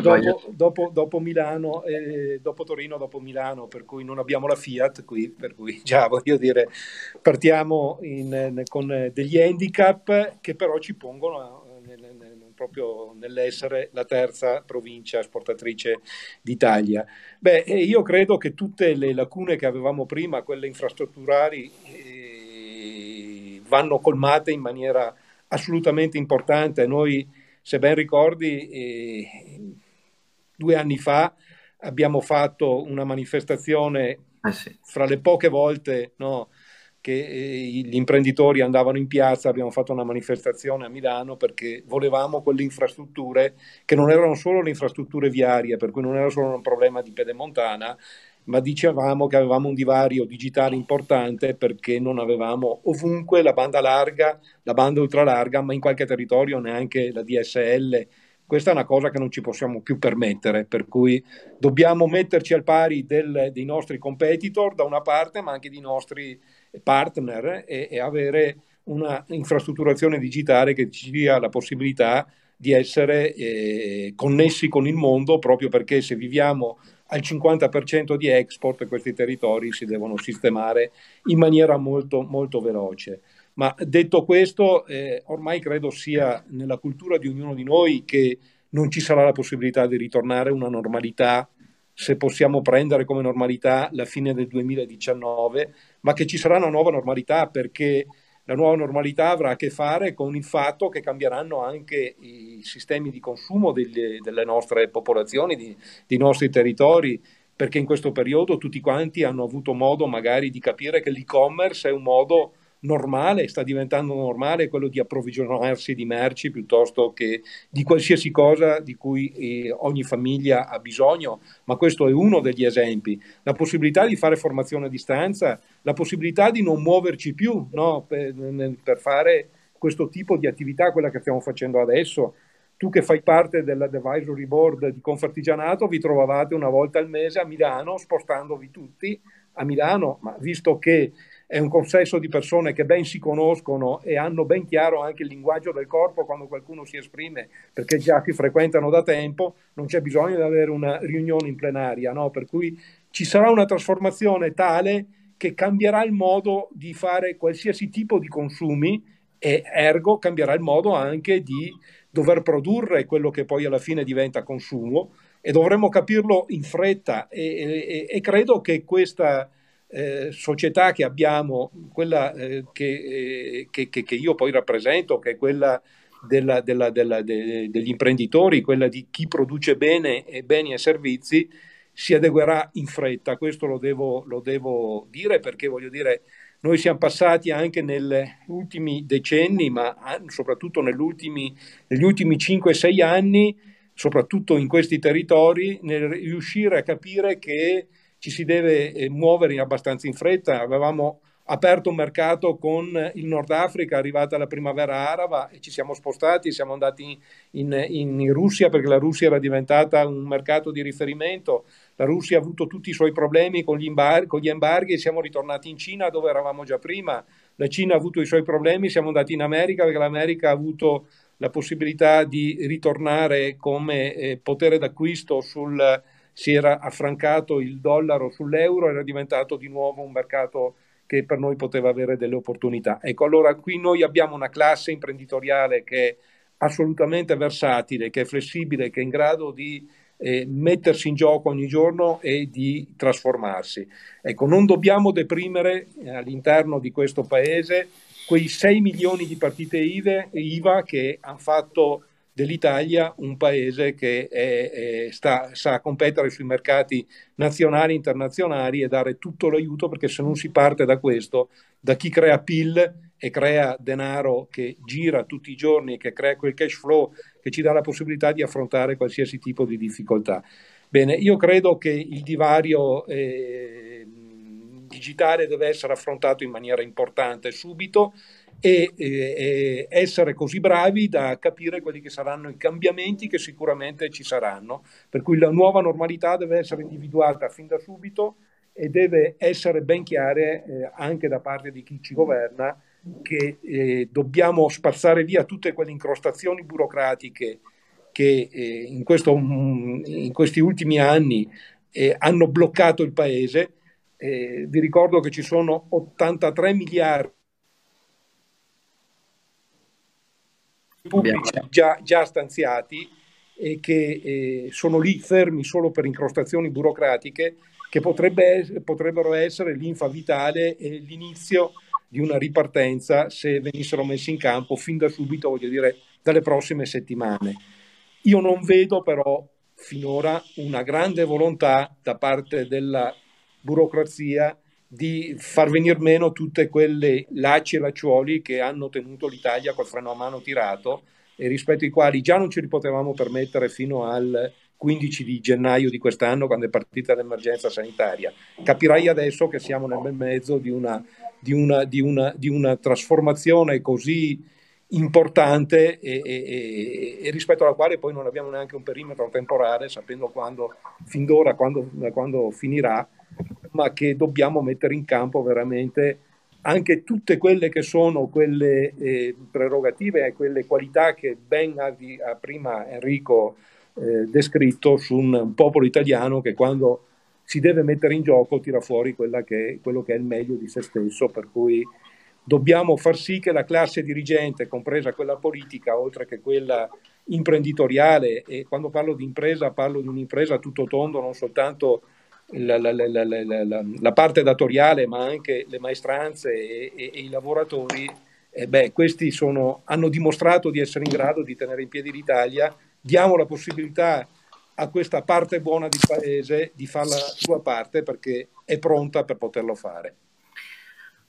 dopo, dopo, dopo, Milano, eh, dopo Torino, dopo Milano, per cui non abbiamo la Fiat qui, per cui [laughs] già voglio dire, partiamo in, con degli handicap che però ci pongono nel, nel, proprio nell'essere la terza provincia esportatrice d'Italia. Beh, io credo che tutte le lacune che avevamo prima, quelle infrastrutturali, eh, vanno colmate in maniera assolutamente importante. Noi, se ben ricordi, eh, due anni fa abbiamo fatto una manifestazione eh sì. fra le poche volte no, che eh, gli imprenditori andavano in piazza, abbiamo fatto una manifestazione a Milano perché volevamo quelle infrastrutture che non erano solo le infrastrutture viarie, per cui non era solo un problema di pedemontana, ma dicevamo che avevamo un divario digitale importante perché non avevamo ovunque la banda larga, la banda ultralarga, ma in qualche territorio neanche la DSL. Questa è una cosa che non ci possiamo più permettere, per cui dobbiamo metterci al pari del, dei nostri competitor da una parte, ma anche dei nostri partner e, e avere una infrastrutturazione digitale che ci dia la possibilità di essere eh, connessi con il mondo proprio perché se viviamo al 50% di export questi territori si devono sistemare in maniera molto, molto veloce. Ma detto questo, eh, ormai credo sia nella cultura di ognuno di noi che non ci sarà la possibilità di ritornare a una normalità, se possiamo prendere come normalità la fine del 2019, ma che ci sarà una nuova normalità perché la nuova normalità avrà a che fare con il fatto che cambieranno anche i sistemi di consumo delle, delle nostre popolazioni, di, dei nostri territori, perché in questo periodo tutti quanti hanno avuto modo magari di capire che l'e-commerce è un modo normale, sta diventando normale quello di approvvigionarsi di merci piuttosto che di qualsiasi cosa di cui eh, ogni famiglia ha bisogno, ma questo è uno degli esempi. La possibilità di fare formazione a distanza, la possibilità di non muoverci più no? per, per fare questo tipo di attività, quella che stiamo facendo adesso, tu che fai parte dell'advisory board di Confartigianato vi trovavate una volta al mese a Milano spostandovi tutti a Milano, ma visto che è un consesso di persone che ben si conoscono e hanno ben chiaro anche il linguaggio del corpo quando qualcuno si esprime, perché già si frequentano da tempo, non c'è bisogno di avere una riunione in plenaria, no? per cui ci sarà una trasformazione tale che cambierà il modo di fare qualsiasi tipo di consumi e ergo cambierà il modo anche di dover produrre quello che poi alla fine diventa consumo e dovremmo capirlo in fretta e, e, e credo che questa eh, società che abbiamo, quella eh, che, eh, che, che, io poi rappresento, che è quella della, della, della, de, degli imprenditori, quella di chi produce bene e beni e servizi, si adeguerà in fretta. Questo lo devo, lo devo dire perché voglio dire noi siamo passati anche negli ultimi decenni, ma soprattutto negli ultimi 5-6 anni, soprattutto in questi territori, nel riuscire a capire che ci si deve eh, muovere abbastanza in fretta. Avevamo aperto un mercato con il Nord Africa, arrivata la primavera araba e ci siamo spostati, siamo andati in, in, in Russia perché la Russia era diventata un mercato di riferimento la Russia ha avuto tutti i suoi problemi con gli, imbar- con gli embarghi e siamo ritornati in Cina dove eravamo già prima. La Cina ha avuto i suoi problemi, siamo andati in America perché l'America ha avuto la possibilità di ritornare come eh, potere d'acquisto sul, si era affrancato il dollaro sull'euro, era diventato di nuovo un mercato che per noi poteva avere delle opportunità. Ecco, allora qui noi abbiamo una classe imprenditoriale che è assolutamente versatile, che è flessibile, che è in grado di eh, mettersi in gioco ogni giorno e di trasformarsi. Ecco, non dobbiamo deprimere eh, all'interno di questo paese quei 6 milioni di partite IVA, che hanno fatto dell'Italia un paese che è, è, sta, sa competere sui mercati nazionali internazionali e dare tutto l'aiuto perché se non si parte da questo, da chi crea PIL e crea denaro che gira tutti i giorni, che crea quel cash flow che ci dà la possibilità di affrontare qualsiasi tipo di difficoltà. Bene, io credo che il divario eh, digitale deve essere affrontato in maniera importante subito e eh, essere così bravi da capire quelli che saranno i cambiamenti che sicuramente ci saranno. Per cui la nuova normalità deve essere individuata fin da subito e deve essere ben chiare eh, anche da parte di chi ci governa che eh, dobbiamo spazzare via tutte quelle incrostazioni burocratiche che eh, in, questo, in, questi ultimi anni eh, hanno bloccato il paese. Eh, vi ricordo che ci sono 83 miliardi pubblici già, già stanziati e che eh, sono lì fermi solo per incrostazioni burocratiche che potrebbe, potrebbero essere l'infa vitale e l'inizio di una ripartenza se venissero messi in campo fin da subito, voglio dire, dalle prossime settimane. Io non vedo però finora una grande volontà da parte della burocrazia di far venire meno tutte quelle lacci e lacciuoli che hanno tenuto l'Italia col freno a mano tirato e rispetto ai quali già non ce li potevamo permettere fino al 15 di gennaio di quest'anno quando è partita l'emergenza sanitaria. Capirai adesso che siamo nel bel mezzo di una di una, di una, di una trasformazione così importante e, e, e, rispetto alla quale poi non abbiamo neanche un perimetro temporale, sapendo quando, fin d'ora quando, quando finirà, ma che dobbiamo mettere in campo veramente anche tutte quelle che sono quelle eh, prerogative e quelle qualità che ben ha, ha prima Enrico eh, descritto su un, un popolo italiano che quando si deve mettere in gioco, tira fuori che quello che è il meglio di se stesso, per cui dobbiamo far sì che la classe dirigente, compresa quella politica, oltre che quella imprenditoriale, e quando parlo di impresa parlo di un'impresa tutto tondo, non soltanto la, la, la, la parte datoriale, ma anche le maestranze e, e, e i lavoratori, eh beh, questi sono, hanno dimostrato di essere in grado di tenere in piedi l'Italia. Diamo la possibilità a questa parte buona di paese di fare la sua parte perché è pronta per poterlo fare.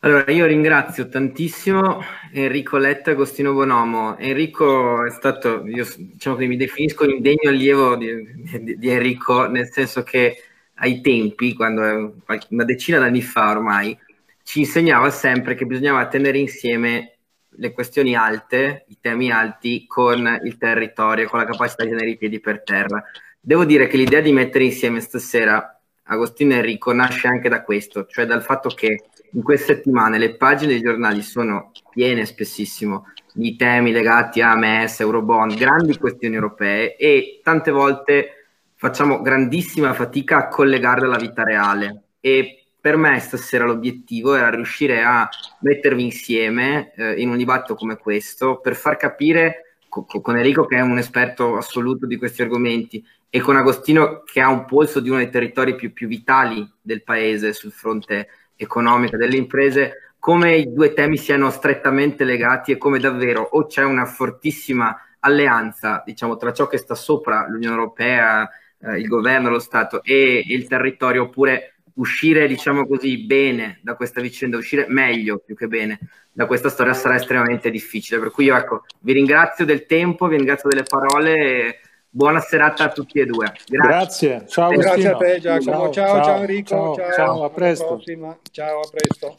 Allora, io ringrazio tantissimo Enrico Letta e Agostino Bonomo. Enrico è stato, io diciamo che mi definisco un indegno allievo di, di, di, Enrico, nel senso che ai tempi, quando una decina d'anni fa ormai, ci insegnava sempre che bisognava tenere insieme le questioni alte, i temi alti, con il territorio, con la capacità di tenere i piedi per terra. Devo dire che l'idea di mettere insieme stasera Agostino e Enrico nasce anche da questo, cioè dal fatto che in queste settimane le pagine dei giornali sono piene spessissimo di temi legati a MES, Eurobond, grandi questioni europee e tante volte facciamo grandissima fatica a collegarle alla vita reale. E per me stasera l'obiettivo era riuscire a mettervi insieme eh, in un dibattito come questo per far capire co- con Enrico che è un esperto assoluto di questi argomenti e con Agostino che ha un polso di uno dei territori più, più vitali del paese sul fronte economica delle imprese, come i due temi siano strettamente legati e come davvero o c'è una fortissima alleanza diciamo, tra ciò che sta sopra l'Unione Europea, eh, il governo, lo Stato e il territorio, oppure uscire, diciamo così, bene da questa vicenda, uscire meglio più che bene da questa storia sarà estremamente difficile. Per cui io ecco, vi ringrazio del tempo, vi ringrazio delle parole. E buona serata a tutti e due. Grazie. Grazie. Ciao, Grazie a te, Giacomo. Ciao, ciao, ciao Enrico. Ciao, ciao, ciao a presto. Ciao, a presto.